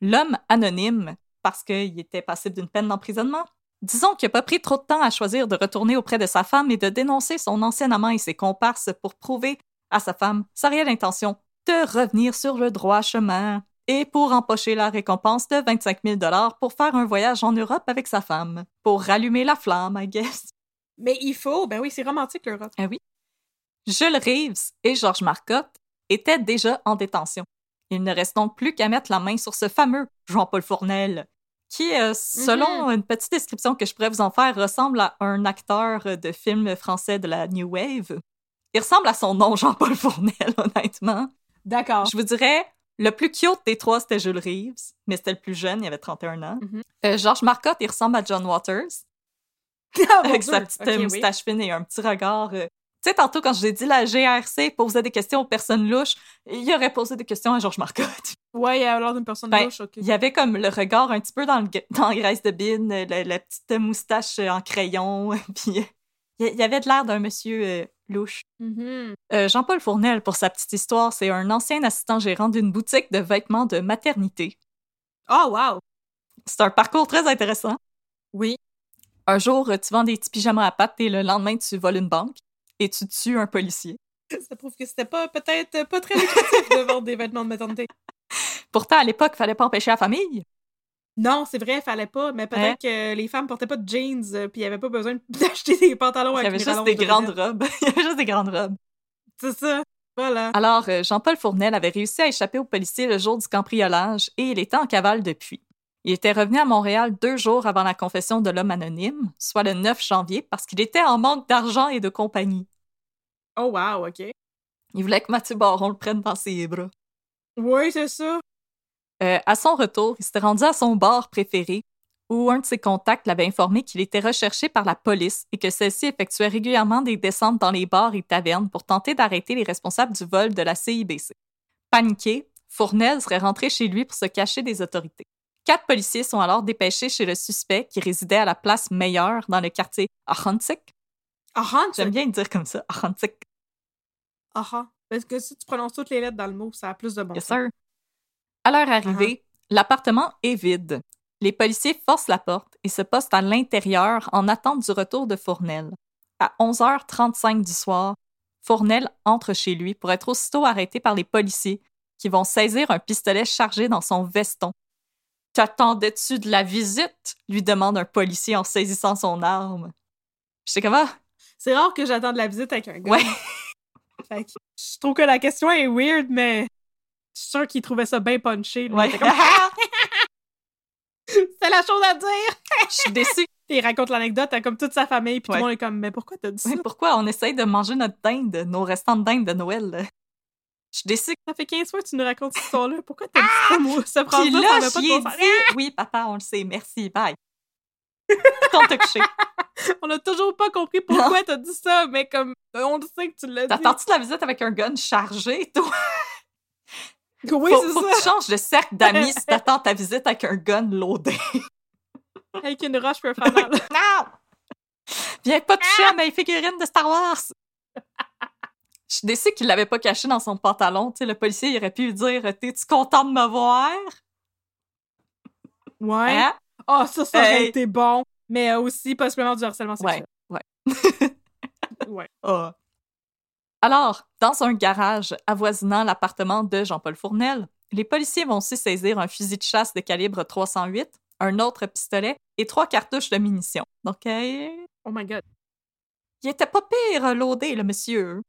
l'homme anonyme, parce qu'il était passible d'une peine d'emprisonnement, disons qu'il n'a pas pris trop de temps à choisir de retourner auprès de sa femme et de dénoncer son ancien amant et ses comparses pour prouver à sa femme sa réelle intention de revenir sur le droit chemin et pour empocher la récompense de 25 000 pour faire un voyage en Europe avec sa femme, pour rallumer la flamme, I guess. Mais il faut, ben oui, c'est romantique l'Europe. Ah oui. Jules Reeves et Georges Marcotte étaient déjà en détention. Il ne reste donc plus qu'à mettre la main sur ce fameux Jean-Paul Fournel, qui, euh, selon une petite description que je pourrais vous en faire, ressemble à un acteur de film français de la New Wave. Il ressemble à son nom, Jean-Paul Fournel, honnêtement. D'accord. Je vous dirais, le plus cute des trois, c'était Jules Reeves, mais c'était le plus jeune, il avait 31 ans. Mhm. Euh, Georges Marcotte, il ressemble à John Waters, Ah, avec Dieu. sa petite euh, oui. moustache fine et un petit regard. euh. Tu sais, tantôt, quand je l'ai dit, la GRC posait des questions aux personnes louches, il aurait posé des questions à Georges Marcotte. Ouais, il a l'air d'une personne Ben, louche, ok. Il y avait comme le regard un petit peu dans, le, dans la graisse de bine, la, la petite moustache en crayon, puis il y- il y avait de l'air d'un monsieur louche. Mhm. Euh, Jean-Paul Fournel, pour sa petite histoire, c'est un ancien assistant gérant d'une boutique de vêtements de maternité. Oh, wow. C'est un parcours très intéressant. Oui. Un jour, tu vends des petits pyjamas à pattes et le lendemain, tu voles une banque et tu tues un policier. Ça prouve que c'était pas, peut-être, pas très lucratif de vendre des vêtements de maternité. Pourtant, à l'époque, il fallait pas empêcher la famille. Non, c'est vrai, fallait pas, mais peut-être Hein? que les femmes portaient pas de jeans, euh, puis il y avait pas besoin d'acheter des pantalons Il y avec avait des juste rallonges des de grandes robes. Il y avait juste des grandes robes. C'est ça. Voilà. Alors, euh, Jean-Paul Fournel avait réussi à échapper aux policiers le jour du cambriolage et il était en cavale depuis. Il était revenu à Montréal deux jours avant la confession de l'homme anonyme, soit le 9 janvier, parce qu'il était en manque d'argent et de compagnie. Oh, wow, ok. Il voulait que Mathieu Baron le prenne dans ses bras. Oui, c'est ça. Euh, à son retour, il s'était rendu à son bar préféré, où un de ses contacts l'avait informé qu'il était recherché par la police et que celle-ci effectuait régulièrement des descentes dans les bars et tavernes pour tenter d'arrêter les responsables du vol de la CIBC. Paniqué, Fournel serait rentré chez lui pour se cacher des autorités. Quatre policiers sont alors dépêchés chez le suspect qui résidait à la place Meilleure dans le quartier Ahantik. Ah, ah, J'aime bien le dire comme ça, Ahantik. Ah, ah. Parce que si tu prononces toutes les lettres dans le mot, ça a plus de bon Yes, sens. sir. À leur arrivée, l'appartement est vide. Les policiers forcent la porte et se postent à l'intérieur en attente du retour de Fournel. À 11h35 du soir, Fournel entre chez lui pour être aussitôt arrêté par les policiers qui vont saisir un pistolet chargé dans son veston. T'attendais-tu de la visite? lui demande un policier en saisissant son arme. Je sais comment? C'est rare que j'attende la visite avec un gars. Ouais. Fait que je trouve que la question est weird, mais je suis sûre qu'il trouvait ça bien punché. Ouais. Comme, C'est la chose à dire! Je suis déçue. Puis il raconte l'anecdote à comme toute sa famille, puis Ouais. tout le monde est comme, mais pourquoi t'as dit ça? Ouais, pourquoi on essaye de manger notre dinde, nos restants de dinde de Noël? Je suis déçue Ça fait 15 fois que tu nous racontes cette histoire-là. Pourquoi t'as dit ça, moi? Ce Puis phrase-là, là, ça pas dit, oui, papa, on le sait, merci, bye. On a toujours pas compris pourquoi t'as dit ça, mais comme, on le sait que tu l'as T'as dit. parti de la visite avec un gun chargé, toi? Oui, c'est ça. tu changes de cercle d'amis si t'attends ta visite avec un gun loadé. Avec une roche peut faire mal. non! Viens pas toucher à mes figurines de Star Wars! Je suis déçue qu'il l'avait pas caché dans son pantalon. Tu sais, le policier, il aurait pu lui dire T'es-tu content de me voir? Ouais. Hein? Oh, ça, ça aurait Hey. été bon. Mais aussi, possiblement du harcèlement Ouais, sexuel. ouais. Ouais. Ah. Alors, dans un garage avoisinant l'appartement de Jean-Paul Fournel, les policiers vont aussi saisir un fusil de chasse de calibre 308, un autre pistolet et trois cartouches de munitions. Donc, euh, Oh my god. il était pas pire loadé, le monsieur.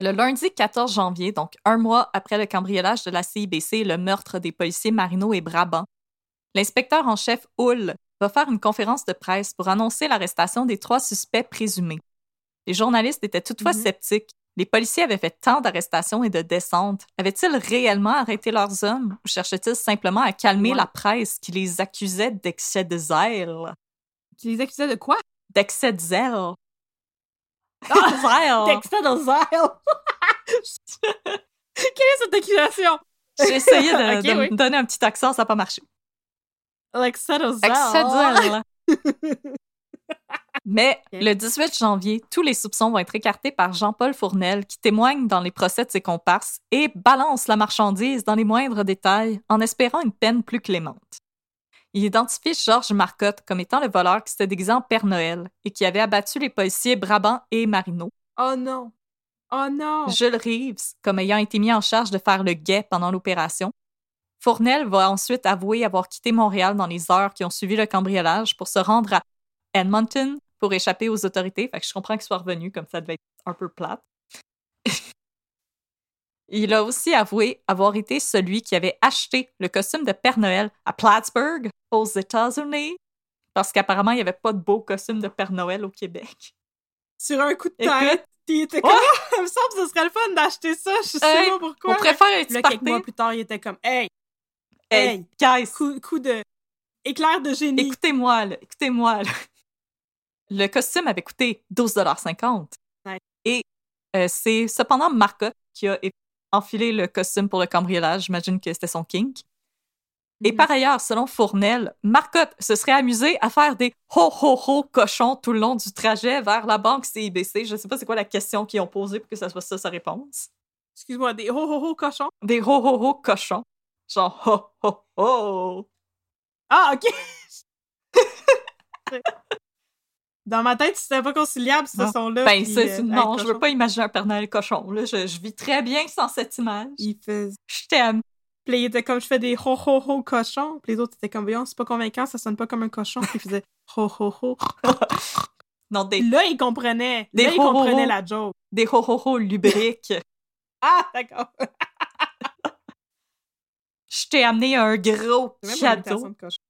Le lundi 14 janvier, donc un mois après le cambriolage de la CIBC et le meurtre des policiers Marino et Brabant, l'inspecteur en chef Hull va faire une conférence de presse pour annoncer l'arrestation des trois suspects présumés. Les journalistes étaient toutefois Mhm. sceptiques. Les policiers avaient fait tant d'arrestations et de descentes. Avaient-ils réellement arrêté leurs hommes ou cherchaient-ils simplement à calmer Ouais. la presse qui les accusait d'excès de zèle? Qui les accusait de quoi? D'excès de zèle. Ah, Zèle! D'excès de zèle! Quelle est cette accusation? J'ai essayé de, Ok, de oui. me donner un petit accent, ça n'a pas marché. L'excès de zèle. Excès de zèle. Mais le 18 janvier, tous les soupçons vont être écartés par Jean-Paul Fournel, qui témoigne dans les procès de ses comparses et balance la marchandise dans les moindres détails en espérant une peine plus clémente. Il identifie Georges Marcotte comme étant le voleur qui s'était déguisé en Père Noël et qui avait abattu les policiers Brabant et Marino. Oh non! Oh non! Jules Reeves comme ayant été mis en charge de faire le guet pendant l'opération. Fournel va ensuite avouer avoir quitté Montréal dans les heures qui ont suivi le cambriolage pour se rendre à Edmonton pour échapper aux autorités. Fait que je comprends qu'il soit revenu, comme ça devait être un peu plate. Il a aussi avoué avoir été celui qui avait acheté le costume de Père Noël à Plattsburgh, aux États-Unis, parce qu'apparemment, il n'y avait pas de beau costume de Père Noël au Québec. Sur un coup de tête, il était comme, il me semble que ce serait le fun d'acheter ça, je sais Hey, pas pourquoi. On préfère petit Là, quelques mois plus tard, il était comme, hey, Hey, hey, guys, coup, coup de éclair de génie. Écoutez-moi, là, écoutez-moi. là. Le costume avait coûté 12,50 Ouais. Et euh, c'est cependant Marcotte qui a enfilé le costume pour le cambriolage. J'imagine que c'était son kink. Et Mhm. par ailleurs, selon Fournel, Marcotte se serait amusé à faire des ho-ho-ho cochons tout le long du trajet vers la banque CIBC. Je sais pas c'est quoi la question qu'ils ont posée pour que ça soit ça sa réponse. Excuse-moi, des ho ho ho cochons? Des ho-ho-ho cochons. Genre ho-ho-ho. Ah, ok! Dans ma tête, c'était pas conciliable, ce Ah. son-là. Ben, puis, euh, non, je veux cochon. pas imaginer un Père Noël cochon. Là. Je, je vis très bien sans cette image. Il faisait. Je t'aime. Puis il était comme, je fais des ho ho ho cochons. Puis les autres étaient comme, voyons, c'est pas convaincant, ça sonne pas comme un cochon. Puis il faisait ho ho ho. Non, des, là, il comprenait. Des là, il ho, ho, comprenait ho. la joke. des ho-ho-ho lubriques. Ah, d'accord. Je t'ai amené un gros C'est même pas une cadeau. imitation de cochon.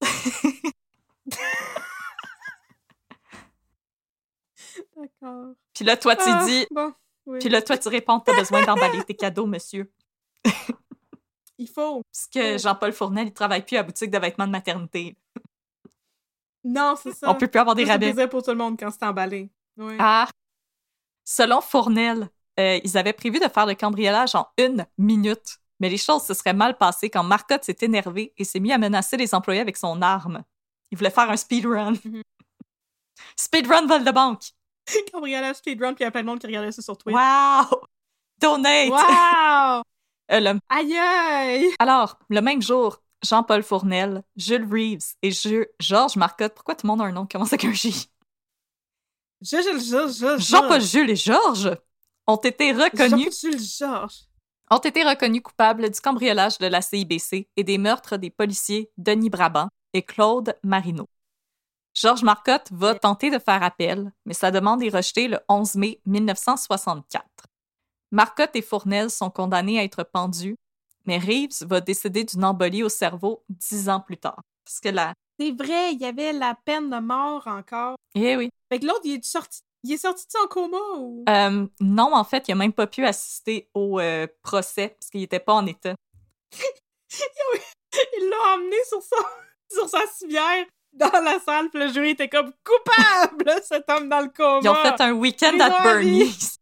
D'accord. Puis là, toi, tu Ah, dis... Bon, oui. Puis là, toi, tu réponds, t'as besoin d'emballer tes cadeaux, monsieur. Il faut. Puisque Oh. Jean-Paul Fournel, il travaille plus à la boutique de vêtements de maternité. Non, c'est ça. On peut plus avoir des c'est rabais. plaisir pour tout le monde quand c'est emballé. Oui. Ah! Selon Fournel, euh, ils avaient prévu de faire le cambriolage en une minute. Mais les choses se seraient mal passées quand Marcotte s'est énervé et s'est mis à menacer les employés avec son arme. Il voulait faire un speedrun. Mhm. speedrun vol de banque. Cambriolage speedrun, puis il y a plein de monde qui regardait ça sur Twitter. Wow! Donate! Wow! Euh, le- Aïe aïe! Alors, le même jour, Jean-Paul Fournel, Jules Reeves et Georges Marcotte. Pourquoi tout le monde a un nom? Qui commence avec un J? Je, je, je, je, je. Jean-Paul Jules et Georges ont été reconnus Jean-Paul Jules Georges. ont été reconnus coupables du cambriolage de la CIBC et des meurtres des policiers Denis Brabant et Claude Marino. Georges Marcotte va tenter de faire appel, mais sa demande est rejetée le 11 mai 1964. Marcotte et Fournel sont condamnés à être pendus, mais Reeves va décéder d'une embolie au cerveau dix ans plus tard. Parce que la... C'est vrai, il y avait la peine de mort encore. Eh oui. Fait que l'autre, il est sorti. Il est sorti de son coma ou? Euh, non, en fait, il n'a même pas pu assister au euh, procès parce qu'il n'était pas en état. Il l'a emmené sur, son... sur sa civière dans la salle, puis le jury était comme coupable, cet homme dans le coma. Ils ont fait un week-end à Bernie's.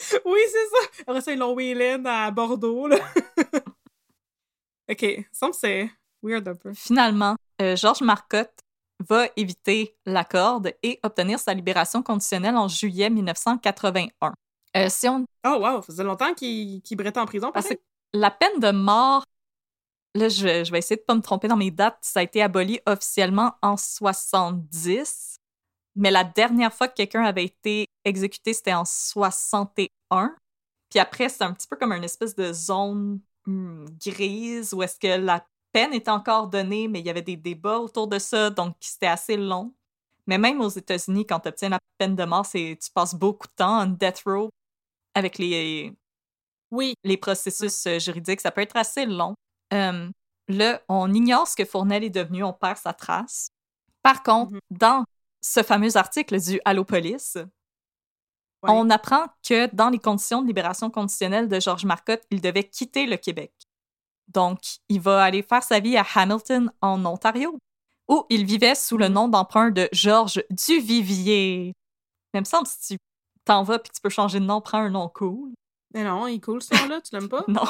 Oui, c'est ça. Après ça, ils l'ont wheelin à Bordeaux, là. ok, ça me c'est weird un peu. Finalement, euh, Georges Marcotte va éviter la corde et obtenir sa libération conditionnelle en juillet 1981. Euh, si on, Oh wow, ça faisait longtemps qu'il qu'il brettait en prison, parce que la peine de mort, là, je, vais- je vais essayer de pas me tromper dans mes dates, ça a été aboli officiellement en 70, mais la dernière fois que quelqu'un avait été exécuté, c'était en 61. Puis après, c'est un petit peu comme une espèce de zone hmm, grise où est-ce que la peine était encore donnée, mais il y avait des débats autour de ça, donc c'était assez long. Mais même aux États-Unis, quand tu obtiens la peine de mort, c'est tu passes beaucoup de temps en death row avec les, Oui. les processus euh, juridiques. Ça peut être assez long. Euh, là, on ignore ce que Fournel est devenu, on perd sa trace. Par contre, Mhm. dans ce fameux article du Allo Police, Ouais. on apprend que dans les conditions de libération conditionnelle de Georges Marcotte, il devait quitter le Québec. Donc, il va aller faire sa vie à Hamilton, en Ontario, où il vivait sous le nom d'emprunt de Georges Duvivier. Il me semble si tu t'en vas puis tu peux changer de nom, prends un nom cool. Mais non, il est cool ce nom-là, tu l'aimes pas? Non.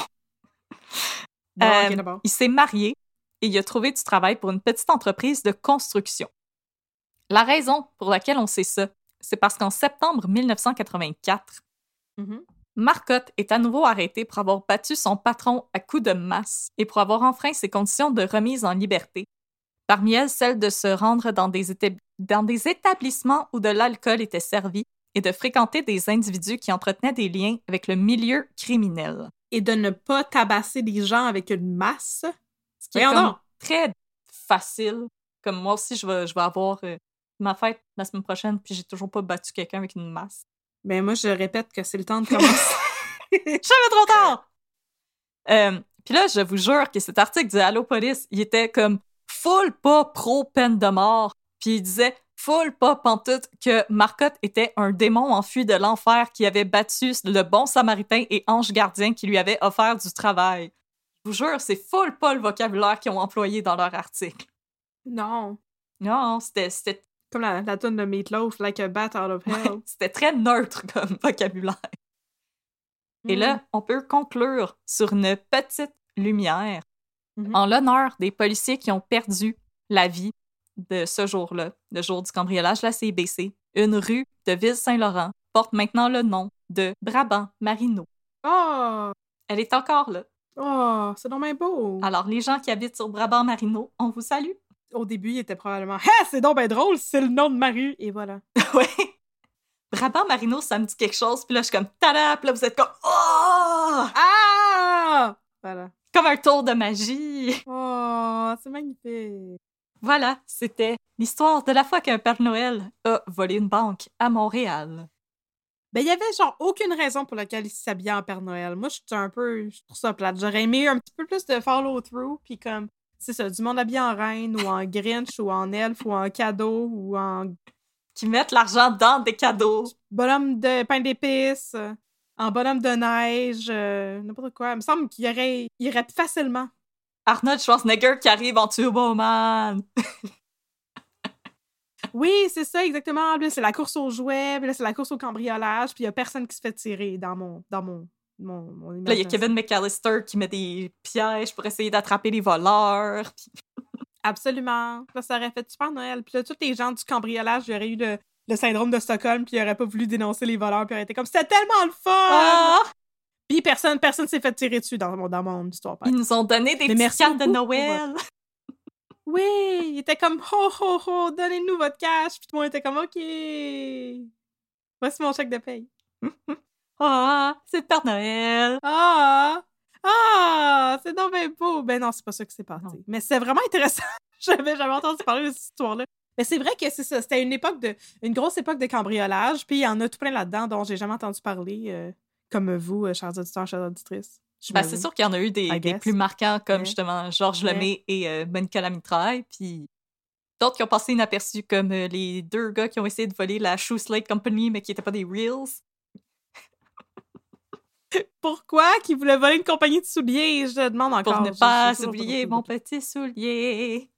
Euh, il s'est marié et il a trouvé du travail pour une petite entreprise de construction. La raison pour laquelle on sait ça, c'est parce qu'en septembre 1984, Mhm. Marcotte est à nouveau arrêté pour avoir battu son patron à coups de masse et pour avoir enfreint ses conditions de remise en liberté. Parmi elles, celle de se rendre dans des, étab- dans des établissements où de l'alcool était servi et de fréquenter des individus qui entretenaient des liens avec le milieu criminel. Et de ne pas tabasser les gens avec une masse. Ce qui est comme très facile. Comme moi aussi, je vais, je vais avoir euh, ma fête la semaine prochaine, puis j'ai toujours pas battu quelqu'un avec une masse. Mais moi, je répète que c'est le temps de commencer. Jamais trop tard! Euh, puis là, je vous jure que cet article du Allo Police, il était comme full pas pro peine de mort. Puis il disait full pas pantoute que Marcotte était un démon enfui de l'enfer qui avait battu le bon samaritain et ange gardien qui lui avait offert du travail. Je vous jure, c'est full pas le vocabulaire qu'ils ont employé dans leur article. non. Non, c'était Comme la, la tonne de Meatloaf, like a bat out of hell. c'était très neutre comme vocabulaire. Et là, on peut conclure sur une petite lumière Mhm. en l'honneur des policiers qui ont perdu la vie de ce jour-là, le jour du cambriolage de la CBC. Une rue de Ville-Saint-Laurent porte maintenant le nom de Brabant Marino. Oh! Elle est encore là. Oh! C'est donc bien beau! Alors, les gens qui habitent sur Brabant Marino, on vous salue. Au début, il était probablement Ah, c'est donc bien drôle, c'est le nom de ma rue! Et voilà. ouais. Brabant Marino, ça me dit quelque chose, puis là, je suis comme tada, puis là, vous êtes comme oh! Ah! Voilà. Comme un tour de magie. Oh, c'est magnifique. Voilà, c'était l'histoire de la fois qu'un Père Noël a volé une banque à Montréal. Ben, il y avait genre aucune raison pour laquelle il s'habillait en Père Noël. Moi, je suis un peu. Je trouve ça plate. J'aurais aimé un petit peu plus de follow-through, puis comme. C'est ça, du monde habillé en reine, ou en Grinch, ou en elfe, ou en cadeau, ou en Qui mettent l'argent dans des cadeaux. bonhomme de pain d'épices, en bonhomme de neige, euh, n'importe quoi. Il me semble qu'il y aurait, il irait facilement. Arnold Schwarzenegger qui arrive en Turbo Man. Oui, c'est ça, exactement. C'est la course aux jouets, c'est la course au cambriolage, puis il y a personne qui se fait tirer dans mon, dans mon, mon, mon Là, il y a. Kevin McAllister qui met des pièges pour essayer d'attraper les voleurs. Absolument. Là, ça aurait fait super Noël. Puis là, tous les gens du cambriolage, il y aurait eu le, le syndrome de Stockholm, puis ils auraient pas voulu dénoncer les voleurs, puis ils auraient été comme c'était tellement le fun! Ah! Puis personne, personne s'est fait tirer dessus dans mon, dans mon histoire. Ils nous ont donné des petites cartes de Noël. Oui, il était comme ho ho ho, donnez-nous votre cash. Puis tout le monde était comme ok. Voici mon chèque de paye. Ah, c'est le Père Noël. Ah! Ah! C'est donc bien beau! Ben non, c'est pas ça qui s'est passé. Non. Mais c'est vraiment intéressant. J'avais jamais entendu parler de cette histoire-là. Mais c'est vrai que c'est ça. C'était une époque de. une grosse époque de cambriolage. Puis il y en a tout plein là-dedans dont j'ai jamais entendu parler. euh, comme vous, euh, chers auditeurs, chères auditrices. Ben, c'est sûr qu'il y en a eu des, plus marquants comme Ouais. justement Georges Ouais. Lemay et euh, Monica Lamitraille. Puis d'autres qui ont passé inaperçus comme euh, les deux gars qui ont essayé de voler la Shoe Slate Company mais qui n'étaient pas des Reels. Pourquoi qu'ils voulaient voler une compagnie de souliers? Je demande encore. Pour ne pas oublier mon petit soulier.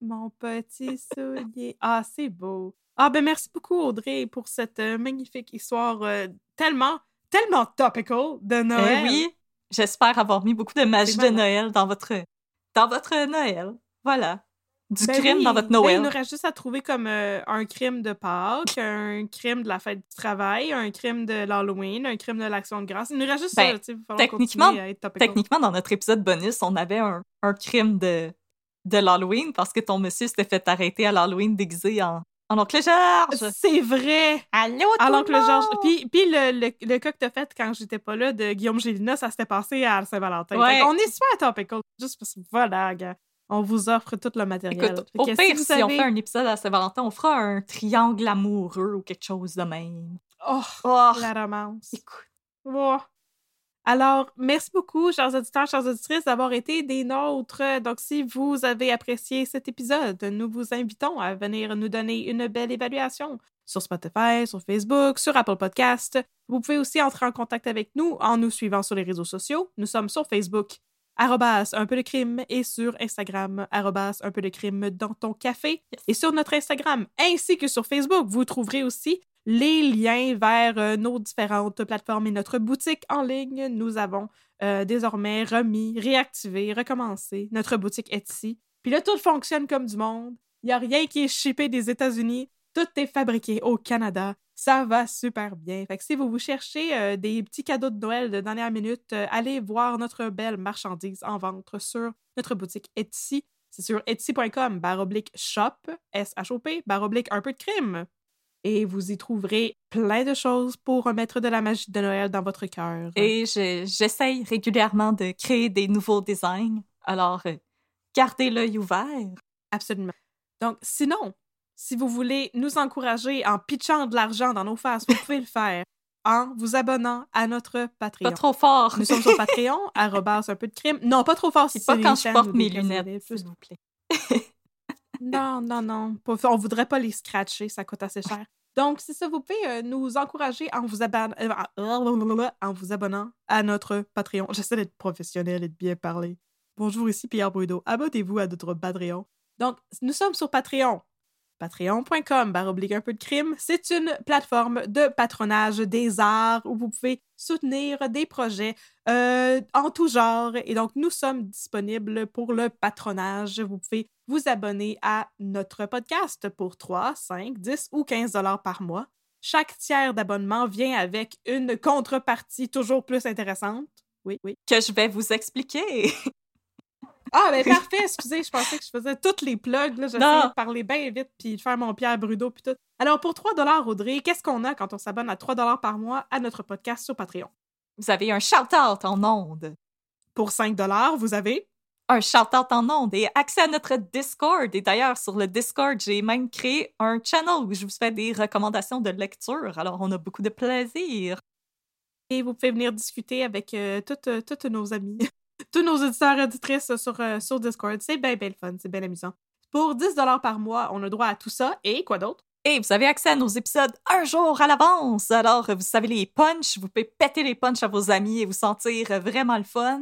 Mon petit soulier. Ah, c'est beau. Ah, ben merci beaucoup, Audrey, pour cette euh, magnifique histoire euh, tellement, tellement topical de Eh Noël. oui, j'espère avoir mis beaucoup de magie de. Noël dans votre, dans votre Noël. Voilà. Du Ben crime oui. dans votre Ben, Noël. il nous reste juste à trouver comme euh, un crime de Pâques, un crime de la fête du travail, un crime de l'Halloween, un crime de l'Action de grâce. Il nous reste juste Ben, ça, il techniquement- à être. Techniquement, dans notre épisode bonus, on avait un, un crime de, de l'Halloween parce que ton monsieur s'était fait arrêter à l'Halloween déguisé en, en oncle Georges? C'est vrai! Allô, tout l'oncle le monde! Georges. Puis, puis le, le, le cas que t'as fait quand j'étais pas là de Guillaume Gélina, ça s'était passé à Saint-Valentin. Ouais. Qu'on est super topical. Juste parce que voilà, gars. On vous offre tout le matériel. Écoute, au que pire, vous si, on fait un épisode à Saint-Valentin, on fera un triangle amoureux ou quelque chose de même. Oh, Oh, la romance. écoute. Oh. Alors, merci beaucoup, chers auditeurs, chères auditrices, d'avoir été des nôtres. Donc, si vous avez apprécié cet épisode, nous vous invitons à venir nous donner une belle évaluation sur Spotify, sur Facebook, sur Apple Podcast. Vous pouvez aussi entrer en contact avec nous en nous suivant sur les réseaux sociaux. Nous sommes sur Facebook, arrobas un peu de crime, et sur Instagram, arrobas un peu de crime dans ton café. Et sur notre Instagram, ainsi que sur Facebook, vous trouverez aussi les liens vers euh, nos différentes plateformes et notre boutique en ligne. Nous avons euh, désormais remis, réactivé, recommencé notre boutique Etsy. Puis là, tout fonctionne comme du monde. Il n'y a rien qui est shippé des États-Unis. Tout est fabriqué au Canada. Ça va super bien. Fait que si vous vous cherchez euh, des petits cadeaux de Noël de dernière minute, allez voir notre belle marchandise en vente sur notre boutique Etsy. C'est sur etsy.com, baroblique shop, S-H-O-P, un peu de crime et vous y trouverez plein de choses pour remettre de la magie de Noël dans votre cœur. Et j'essaye régulièrement de créer des nouveaux designs. Alors, euh, gardez l'œil ouvert. Absolument. Donc, sinon, si vous voulez nous encourager en pitchant de l'argent dans nos faces, vous pouvez le faire en vous abonnant à notre Patreon. Pas trop fort. Nous sommes sur Patreon, arrobas un peu de crime. Non, pas trop fort. C'est pas quand je porte mes lunettes, s'il vous plaît. Non, non, non. On voudrait pas les scratcher, ça coûte assez cher. Donc, c'est ça, vous pouvez euh, nous encourager en vous, euh, en vous abonnant à notre Patreon. J'essaie d'être professionnel et de bien parler. Bonjour, ici Pierre Brudeau. Abonnez-vous à notre Patreon. Donc, nous sommes sur Patreon patreon.com baroblique un peu de crime. C'est une plateforme de patronage des arts où vous pouvez soutenir des projets euh, en tout genre. Et donc, nous sommes disponibles pour le patronage. Vous pouvez vous abonner à notre podcast pour 3, 5, 10 ou 15 dollars par mois. Chaque tiers d'abonnement vient avec une contrepartie toujours plus intéressante. Oui, oui. Que je vais vous expliquer. Ah, ben parfait, excusez, je pensais que je faisais toutes les plugs. J'essayais de parler bien vite puis de faire mon Pierre Brudeau puis tout. Alors, pour 3 Audrey, qu'est-ce qu'on a quand on s'abonne à 3 par mois à notre podcast sur Patreon? Vous avez un shout-out en ondes. Pour 5 vous avez? Un shout-out en ondes et accès à notre Discord. Et d'ailleurs, sur le Discord, j'ai même créé un channel où je vous fais des recommandations de lecture. Alors, on a beaucoup de plaisir. Et vous pouvez venir discuter avec euh, toutes, euh, toutes nos amis. tous nos auditeurs et auditrices sur, euh, sur Discord. C'est bien, bien le fun, c'est bien amusant. Pour 10 par mois, on a droit à tout ça et quoi d'autre? Et vous avez accès à nos épisodes un jour à l'avance. Alors, vous savez les punchs, vous pouvez péter les punchs à vos amis et vous sentir vraiment le fun.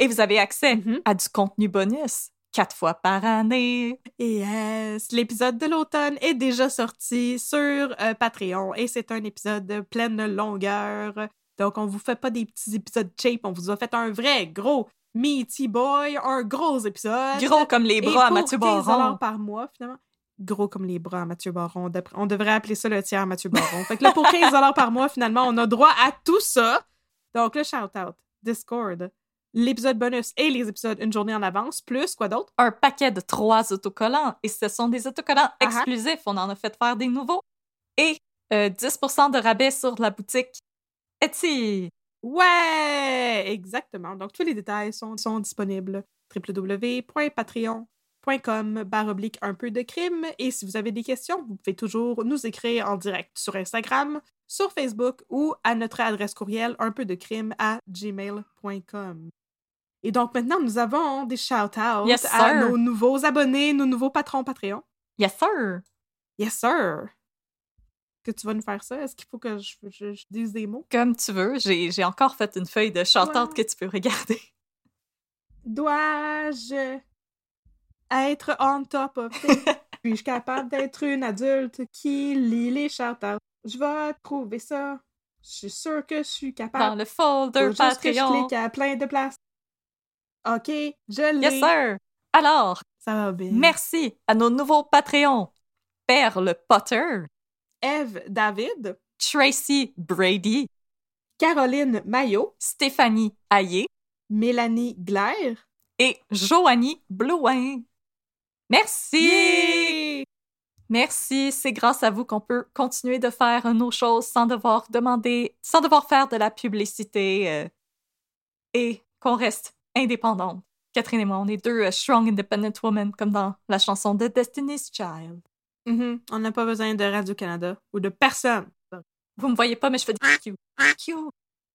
Et vous avez accès mm-hmm. à du contenu bonus quatre fois par année. Yes! L'épisode de l'automne est déjà sorti sur euh, Patreon et c'est un épisode plein de longueur. Donc, on vous fait pas des petits épisodes cheap, on vous a fait un vrai gros meaty boy, un gros épisode. Gros comme les bras à Mathieu Baron. par mois, finalement. Gros comme les bras à Mathieu Baron. On devrait appeler ça le tiers Mathieu Baron. fait que là, pour 15 par mois, finalement, on a droit à tout ça. Donc, le shout-out, Discord, l'épisode bonus et les épisodes une journée en avance, plus quoi d'autre? Un paquet de trois autocollants. Et ce sont des autocollants ah ah. exclusifs. On en a fait faire des nouveaux. Et 10 euh, de rabais sur la boutique Etsy. Ouais, exactement. Donc, tous les détails sont, sont disponibles. www.patreon.com baroblique un peu de crime. Et si vous avez des questions, vous pouvez toujours nous écrire en direct sur Instagram, sur Facebook ou à notre adresse courriel un peu de crime à gmail.com. Et donc maintenant, nous avons des shout-outs à nos nouveaux abonnés, nos nouveaux patrons Patreon. Yes, sir. Yes, sir que tu vas nous faire ça? Est-ce qu'il faut que je, dise des mots? Comme tu veux. J'ai encore fait une feuille de chantante que tu peux regarder. Dois-je être on top of Suis-je capable d'être une adulte qui lit les chanteurs? Je vais trouver ça. Je suis sûre que je suis capable. Dans le folder Faut juste que je clique à plein de places. OK, je l'ai. Yes, sir. Alors, ça va bien. Merci à nos nouveaux Patreons. Perle Potter, Eve David, Tracy Brady, Caroline Maillot, Stéphanie Hayé, Mélanie Glaire et Joanie Blouin. Merci! Merci, c'est grâce à vous qu'on peut continuer de faire nos choses sans devoir demander, sans devoir faire de la publicité euh, et qu'on reste indépendante. Catherine et moi, on est deux euh, strong independent women comme dans la chanson de Destiny's Child. Mm-hmm. On n'a pas besoin de Radio-Canada ou de personne. Vous me voyez pas, mais je fais des Q. Q.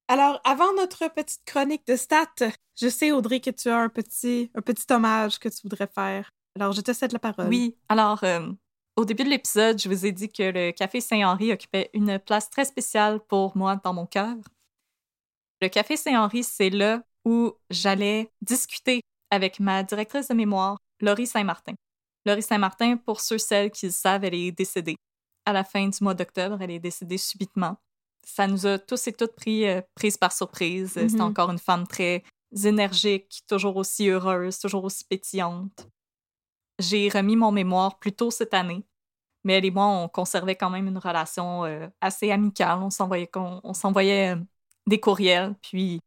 Alors, avant notre petite chronique de stats, je sais, Audrey, que tu as un petit, un petit hommage que tu voudrais faire. Alors, je te cède la parole. Oui, alors, euh, au début de l'épisode, je vous ai dit que le Café Saint-Henri occupait une place très spéciale pour moi dans mon cœur. Le Café Saint-Henri, c'est là où j'allais discuter avec ma directrice de mémoire, Laurie Saint-Martin. Laurie Saint-Martin, pour ceux celles qui le savent, elle est décédée. À la fin du mois d'octobre, elle est décédée subitement. Ça nous a tous et toutes pris euh, prise par surprise. C'était Mhm. encore une femme très énergique, toujours aussi heureuse, toujours aussi pétillante. J'ai remis mon mémoire plus tôt cette année, mais elle et moi, on conservait quand même une relation euh, assez amicale. On s'envoyait, on, on s'envoyait euh, des courriels, puis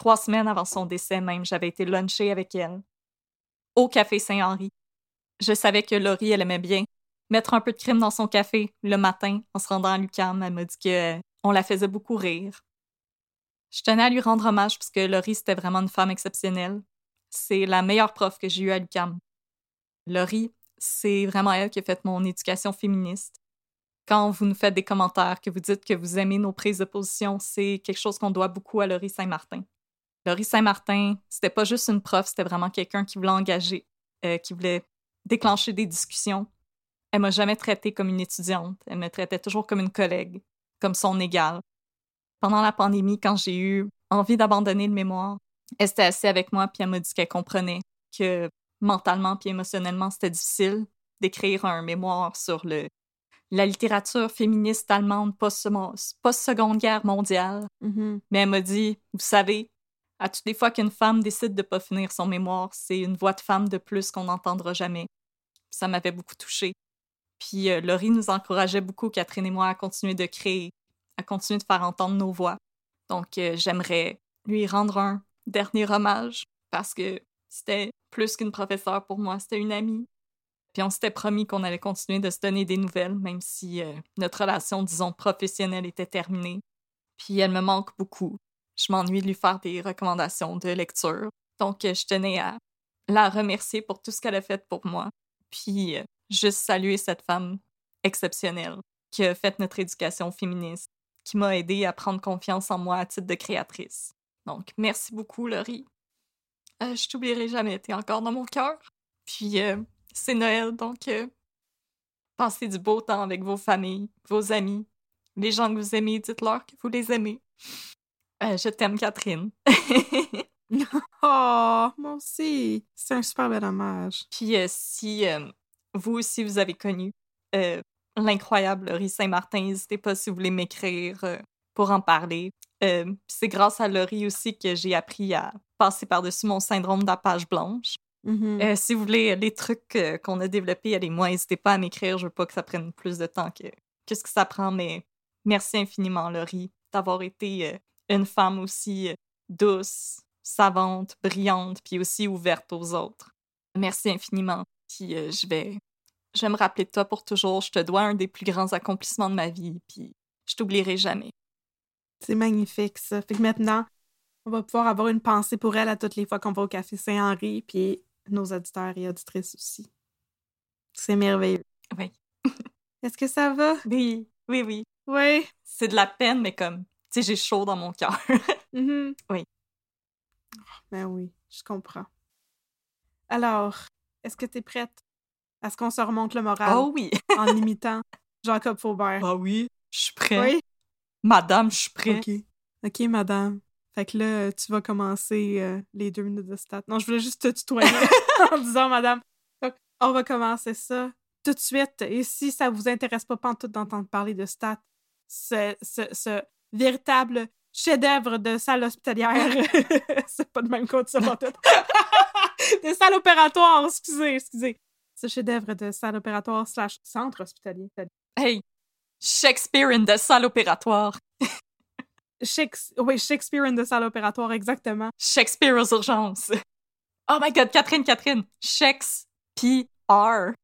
trois semaines avant son décès même, j'avais été luncher avec elle au Café Saint-Henri. Je savais que Laurie, elle aimait bien mettre un peu de crime dans son café le matin en se rendant à l'UQAM. Elle m'a dit que euh, on la faisait beaucoup rire. Je tenais à lui rendre hommage parce que Laurie, c'était vraiment une femme exceptionnelle. C'est la meilleure prof que j'ai eue à l'UQAM. Laurie, c'est vraiment elle qui a fait mon éducation féministe. Quand vous nous faites des commentaires, que vous dites que vous aimez nos prises de position, c'est quelque chose qu'on doit beaucoup à Laurie Saint-Martin. Laurie Saint-Martin, c'était pas juste une prof, c'était vraiment quelqu'un qui voulait engager, euh, qui voulait déclencher des discussions. Elle m'a jamais traitée comme une étudiante, elle me traitait toujours comme une collègue, comme son égale. Pendant la pandémie, quand j'ai eu envie d'abandonner le mémoire, elle s'était assise avec moi puis elle m'a dit qu'elle comprenait que mentalement puis émotionnellement, c'était difficile d'écrire un mémoire sur le, la littérature féministe allemande post- post-seconde guerre mondiale. Mhm. Mais elle m'a dit, vous savez, à toutes les fois qu'une femme décide de pas finir son mémoire, c'est une voix de femme de plus qu'on n'entendra jamais. Ça m'avait beaucoup touchée. Puis euh, Laurie nous encourageait beaucoup, Catherine et moi, à continuer de créer, à continuer de faire entendre nos voix. Donc euh, j'aimerais lui rendre un dernier hommage parce que c'était plus qu'une professeure pour moi, c'était une amie. Puis on s'était promis qu'on allait continuer de se donner des nouvelles, même si euh, notre relation, disons, professionnelle était terminée. Puis elle me manque beaucoup. Je m'ennuie de lui faire des recommandations de lecture. Donc, euh, je tenais à la remercier pour tout ce qu'elle a fait pour moi. Puis, euh, juste saluer cette femme exceptionnelle qui a fait notre éducation féministe, qui m'a aidé à prendre confiance en moi à titre de créatrice. Donc, merci beaucoup, Laurie. Euh, je t'oublierai jamais, t'es encore dans mon cœur. Puis, c'est Noël, donc passez du beau temps avec vos familles, vos amis, les gens que vous aimez, dites-leur que vous les aimez. Euh, je t'aime, Catherine. Oh, moi aussi. C'est un super bel hommage. Puis euh, si euh, vous aussi vous avez connu l'incroyable Laurie Saint-Martin, n'hésitez pas si vous voulez m'écrire pour en parler. C'est grâce à Laurie aussi que j'ai appris à passer par-dessus mon syndrome de la page blanche. Mhm. Euh, si vous voulez les trucs qu'on a développés, elle et moi, n'hésitez pas à m'écrire. Je veux pas que ça prenne plus de temps que, que ce que ça prend, mais merci infiniment, Laurie, d'avoir été une femme aussi euh, douce, savante, brillante, puis aussi ouverte aux autres. Merci infiniment. Puis euh, je vais, je vais me rappeler de toi pour toujours. Je te dois un des plus grands accomplissements de ma vie, puis je t'oublierai jamais. C'est magnifique, ça. Fait que maintenant, on va pouvoir avoir une pensée pour elle à toutes les fois qu'on va au Café Saint-Henri, puis nos auditeurs et auditrices aussi. C'est merveilleux. Oui. Est-ce que ça va? Oui, oui, oui. Oui. C'est de la peine, mais comme, sais, j'ai chaud dans mon cœur. Mhm. Oui. Ben oui, je comprends. Alors, est-ce que tu es prête à ce qu'on se remonte le moral oh oui. en imitant Jacob Faubert? Ah oui, je suis prête. oui? Madame, je suis prête. OK. OK, madame. Fait que là, tu vas commencer euh, les deux minutes de stats. Non, je voulais juste te tutoyer en disant madame. Donc, on va commencer ça tout de suite. Et si ça vous intéresse pas pantoute d'entendre parler de stats, ce, ce, ce véritable chef-d'œuvre de salle hospitalière, c'est pas de même dit ça pantoute. de salle opératoire, excusez, excusez. Ce chef-d'œuvre de salle opératoire slash centre hospitalier. Hey, Shakespeare in the salle opératoire. Shakes- oui, Shakespeare in the salle opératoire, exactement. Shakespeare aux urgences. Oh my god, Catherine, Catherine. Shakespeare.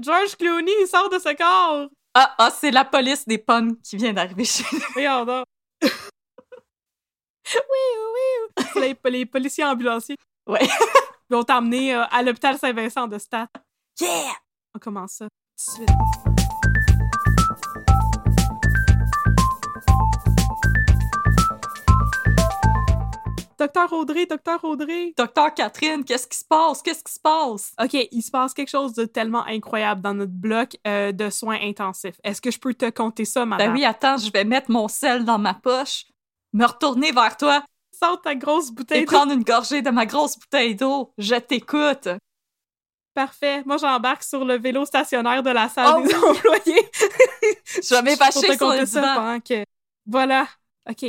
George Clooney, il sort de ce corps! Ah, ah, c'est la police des pommes qui vient d'arriver chez nous. Regarde oui, oui, oui. Les, les policiers ambulanciers. Ouais. Ils vont t'emmener euh, à l'hôpital Saint-Vincent de Stat. Yeah! On commence ça tout de suite. Docteur Audrey, docteur Audrey. Docteur Catherine, qu'est-ce qui se passe? Qu'est-ce qui se passe? OK, il se passe quelque chose de tellement incroyable dans notre bloc euh, de soins intensifs. Est-ce que je peux te compter ça, madame? Ben oui, attends, je vais mettre mon sel dans ma poche, me retourner vers toi Sors ta grosse bouteille et prendre une gorgée de ma grosse bouteille d'eau. Je t'écoute. Parfait. Moi, j'embarque sur le vélo stationnaire de la salle Oh des employés. Je vais te sur le ça divan. pendant que... Voilà. OK.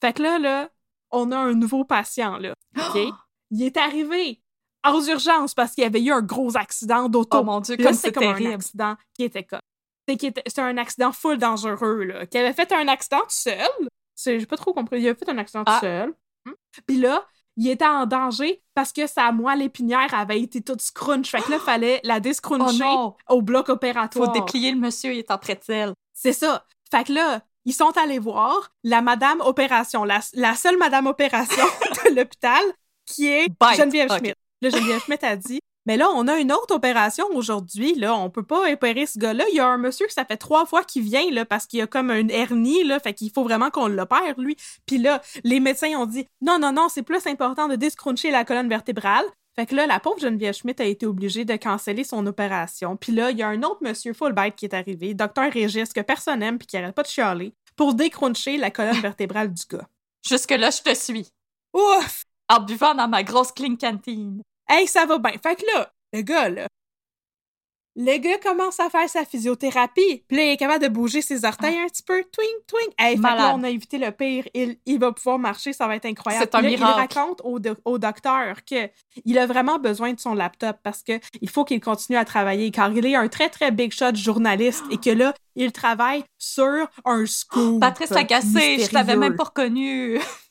Fait que là, là, on a un nouveau patient, là. OK? Il est arrivé aux urgences parce qu'il y avait eu un gros accident d'auto. Oh mon Dieu, comme c'est comme un accident qui était comme... C'est c'était un accident full dangereux, là. Qui avait fait un accident tout seul. C'est- J'ai pas trop compris. Il avait fait un accident Ah. tout seul. Hmm. Puis là, il était en danger parce que sa moelle épinière avait été toute scrunch. Fait que là, il fallait la Oh descruncher au bloc Faut opératoire. déplier le monsieur, il est en pretzel. C'est ça. Fait que là, ils sont allés voir la madame opération, la, la seule madame opération de l'hôpital, qui est Bite. Geneviève. Schmidt. Là, Geneviève Schmidt a dit, mais là, on a une autre opération aujourd'hui, là, on peut pas opérer ce gars-là. Il y a un monsieur que ça fait trois fois qu'il vient, là, parce qu'il a comme une hernie, là, fait qu'il faut vraiment qu'on l'opère, lui. Puis là, les médecins ont dit, non, non, non, c'est plus important de descruncher la colonne vertébrale. Fait que là, la pauvre Geneviève Schmidt a été obligée de canceller son opération. Puis là, il y a un autre monsieur bite qui est arrivé, docteur Régis, que personne n'aime puis qui arrête pas de chialer, pour décruncher la colonne vertébrale du gars. Jusque-là, je te suis. Ouf! En buvant dans ma grosse clean cantine. Hey, ça va bien. Fait que là, le gars, là, le gars commence à faire sa physiothérapie. Puis là, il est capable de bouger ses orteils un petit peu. Twing, twing. Hey, fait là, on a évité le pire. Il, il va pouvoir marcher, ça va être incroyable. C'est un là. Il raconte au, do- au docteur que il a vraiment besoin de son laptop parce que il faut qu'il continue à travailler car il est un très, très big shot journaliste et que là, il travaille sur un scoop. Patrice Lagacé, je t'avais mystérieux. même pas reconnu.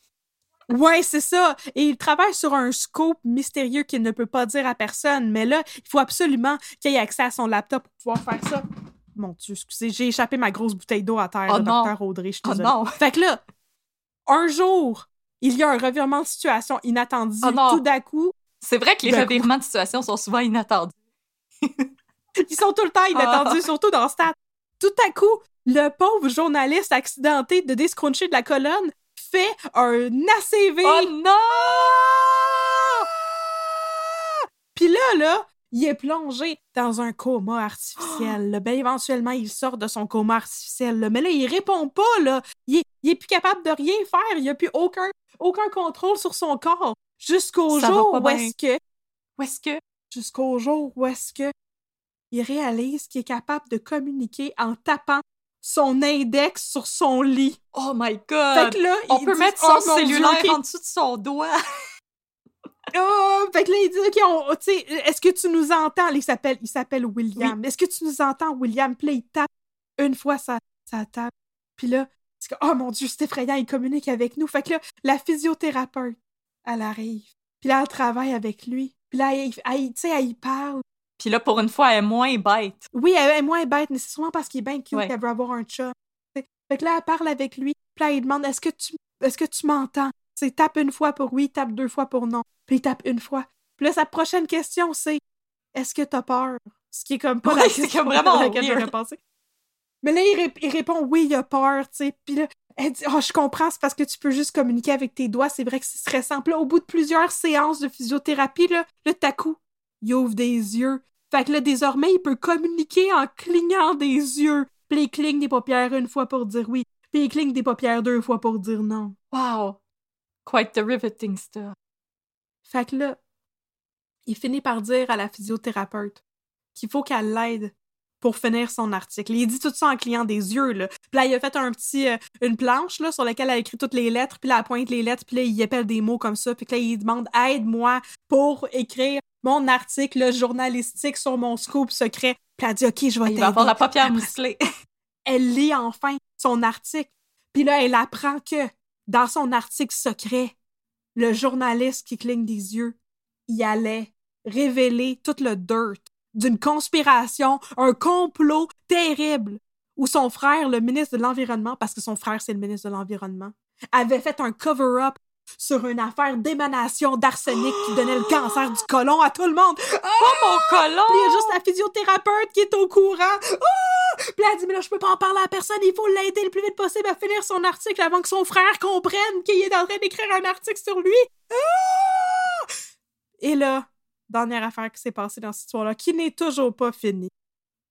Ouais, c'est ça. Et il travaille sur un scope mystérieux qu'il ne peut pas dire à personne. Mais là, il faut absolument qu'il ait accès à son laptop pour pouvoir faire ça. Mon Dieu, excusez, j'ai échappé ma grosse bouteille d'eau à terre, Oh docteur Audrey, je suis Oh désolée. non. Fait que là, un jour, il y a un revirement de situation inattendu. Oh non. Tout d'un coup, C'est vrai que les coup. revirements de situation sont souvent inattendus. ils sont tout le temps inattendus, surtout dans Stat. Tout à coup, le pauvre journaliste accidenté de descruncher de la colonne fait un ACV. Oh non! Puis là, là, il est plongé dans un coma artificiel. là. Ben, éventuellement, il sort de son coma artificiel. là. Mais là, il répond pas, là. Il est, il est plus capable de rien faire. Il a plus aucun, aucun contrôle sur son corps. Jusqu'au jour où est-ce que... Où est-ce que... Jusqu'au jour où est-ce que... Il réalise qu'il est capable de communiquer en tapant son index sur son lit. Oh my Fait god! que là, On il peut dit, mettre Oh, son Dieu, cellulaire en dessous de son doigt. Oh, fait que là, il dit, OK, on- tu sais, est-ce que tu nous entends? Il s'appelle, il s'appelle William. Est-ce que tu nous entends, William? Puis là, il tape une fois sa, sa table. Puis là, c'est que, oh mon Dieu, c'est effrayant, il communique avec nous. Fait que là, la physiothérapeute, elle arrive. Puis là, elle travaille avec lui. Puis là, elle, elle- tu sais, elle y parle. Puis là, pour une fois, elle est moins bête. Oui, elle est moins bête, mais c'est sûrement parce qu'il est bien cute Ouais. qu'elle veut avoir un chat. Fait que là, elle parle avec lui. Puis là, il demande, est-ce que tu, est-ce que tu m'entends? C'est tape une fois pour oui, tape deux fois pour non. Puis il tape une fois. Puis là, sa prochaine question, c'est Est-ce que t'as peur? Ce qui est comme pas Ouais, question comme vraiment à laquelle j'aurais pensé. Mais là, il, rép- il répond oui, il a peur, tu sais. Puis là, elle dit Oh, je comprends, c'est parce que tu peux juste communiquer avec tes doigts. C'est vrai que c'est stressant. Puis là, au bout de plusieurs séances de physiothérapie, là, à coup, il ouvre des yeux. Fait que là, désormais, il peut communiquer en clignant des yeux. Puis il cligne des paupières une fois pour dire oui. Puis il cligne des paupières deux fois pour dire non. Wow! Quite the riveting stuff. Fait que là, il finit par dire à la physiothérapeute qu'il faut qu'elle l'aide pour finir son article. Il dit tout ça en clignant des yeux, là. Puis là, il a fait un petit, euh, une planche, là, sur laquelle elle a écrit toutes les lettres, puis là, elle pointe les lettres, puis là, il appelle des mots comme ça, puis là, il demande « Aide-moi pour écrire mon article journalistique sur mon scoop secret. » Puis elle dit « OK, je vais Il va avoir t'aider. la paupière musclée. elle lit enfin son article. Puis là, elle apprend que dans son article secret, le journaliste qui cligne des yeux, il allait révéler tout le dirt d'une conspiration, un complot terrible où son frère, le ministre de l'Environnement, parce que son frère, c'est le ministre de l'Environnement, avait fait un cover-up sur une affaire d'émanation d'arsenic qui donnait le cancer du côlon à tout le monde. Ah! Oh mon colon! Puis il y a juste la physiothérapeute qui est au courant. Ah! Puis elle dit, mais là, je peux pas en parler à personne, il faut l'aider le plus vite possible à finir son article avant que son frère comprenne qu'il est en train d'écrire un article sur lui. Ah! Et là, dernière affaire qui s'est passée dans cette histoire-là, qui n'est toujours pas finie,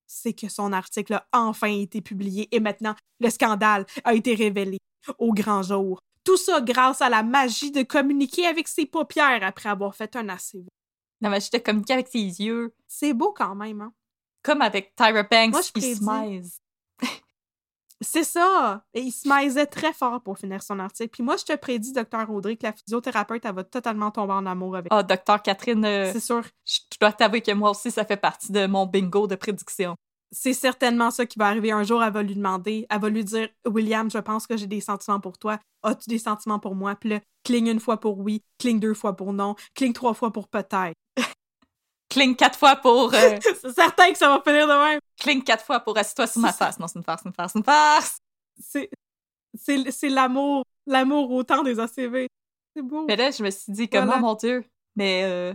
c'est que son article a enfin été publié et maintenant, le scandale a été révélé au grand jour. Tout ça grâce à la magie de communiquer avec ses paupières après avoir fait un ACV. La magie de communiquer avec ses yeux. C'est beau quand même, hein? Comme avec Tyra Banks, Moi, je il. C'est ça! Et il se maisait très fort pour finir son article. Puis moi, je te prédis, docteur Audrey, que la physiothérapeute, elle va totalement tomber en amour avec. Ah, docteur Catherine, euh, C'est sûr. je dois t'avouer que moi aussi, ça fait partie de mon bingo de prédiction. C'est certainement ça qui va arriver. Un jour, elle va lui demander, elle va lui dire William, je pense que j'ai des sentiments pour toi. As-tu des sentiments pour moi? Puis là, cligne une fois pour oui, cligne deux fois pour non, cligne trois fois pour peut-être. Cligne quatre fois pour... euh, C'est certain que ça va finir de même. cligne quatre fois pour assis-toi sur ma face. Non, c'est une farce, c'est une farce, c'est une farce. C'est, c'est, c'est l'amour, l'amour autant des ACV. C'est beau. Mais là, je me suis dit, comme, Voilà. oh mon Dieu, mais euh,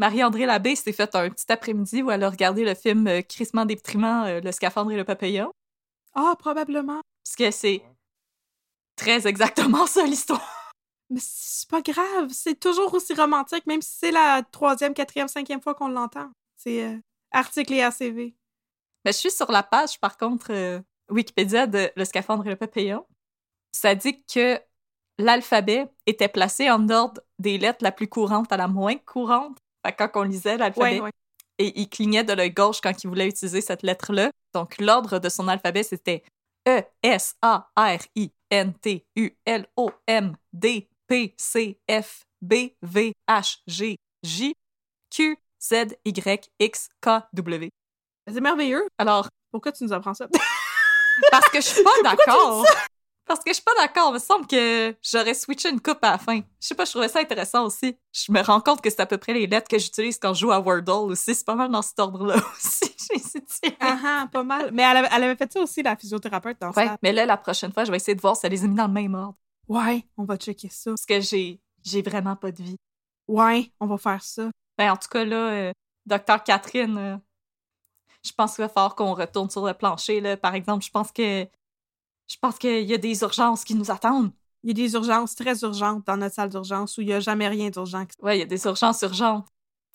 Marie-André Labbé s'est fait un petit après-midi où elle a regardé le film euh, Crissement déprimant, euh, Le scaphandre et le papillon, Ah, probablement. puisque c'est très exactement ça l'histoire. Mais c'est pas grave. C'est toujours aussi romantique, même si c'est la troisième, quatrième, cinquième fois qu'on l'entend. C'est euh, article et ACV. Mais je suis sur la page, par contre, euh, Wikipédia de Le scaphandre et le papillon. Ça dit que l'alphabet était placé en ordre des lettres la plus courante à la moins courante. Quand on lisait l'alphabet, Ouais, ouais. et il clignait de l'œil gauche quand il voulait utiliser cette lettre-là. Donc, l'ordre de son alphabet, c'était E, S, A, R, I, N, T, U, L, O, M, D, P, C, F, B, V, H, G, J, Q, Z, Y, X, K, W. C'est merveilleux. Alors, Pourquoi tu nous apprends ça? parce que je suis pas d'accord. Parce que je suis pas d'accord. Il me semble que j'aurais switché une coupe à la fin. Je sais pas, je trouvais ça intéressant aussi. Je me rends compte que c'est à peu près les lettres que j'utilise quand je joue à Wordle aussi. C'est pas mal dans cet ordre-là aussi. J'ai essayé de tirer. Ah ah, pas mal. Mais elle avait, elle avait fait ça aussi, la physiothérapeute, dans Ouais, ça. mais là, la prochaine fois, je vais essayer de voir si elle les a mis dans le même ordre. Ouais, on va checker ça. Parce que j'ai, j'ai vraiment pas de vie. Ouais, on va faire ça. Ben, en tout cas, là, euh, docteur Catherine, euh, je pense qu'il va falloir qu'on retourne sur le plancher, là. Par exemple, je pense que, je pense qu'il y a des urgences qui nous attendent. Il y a des urgences très urgentes dans notre salle d'urgence où il n'y a jamais rien d'urgent. Ouais, il y a des urgences urgentes.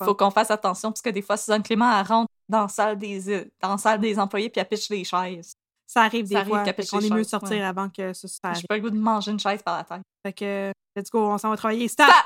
Faut qu'on fasse attention parce que des fois, Suzanne Clément, elle rentre dans la salle des, dans la salle des employés puis elle pitche les chaises. Ça arrive Ça des arrive fois. qu'on les est mieux sortir ouais. avant que ça se fasse. J'ai pas le goût de manger une chaise par la tête. Fait que, let's go, on s'en va travailler. Stop! Stop!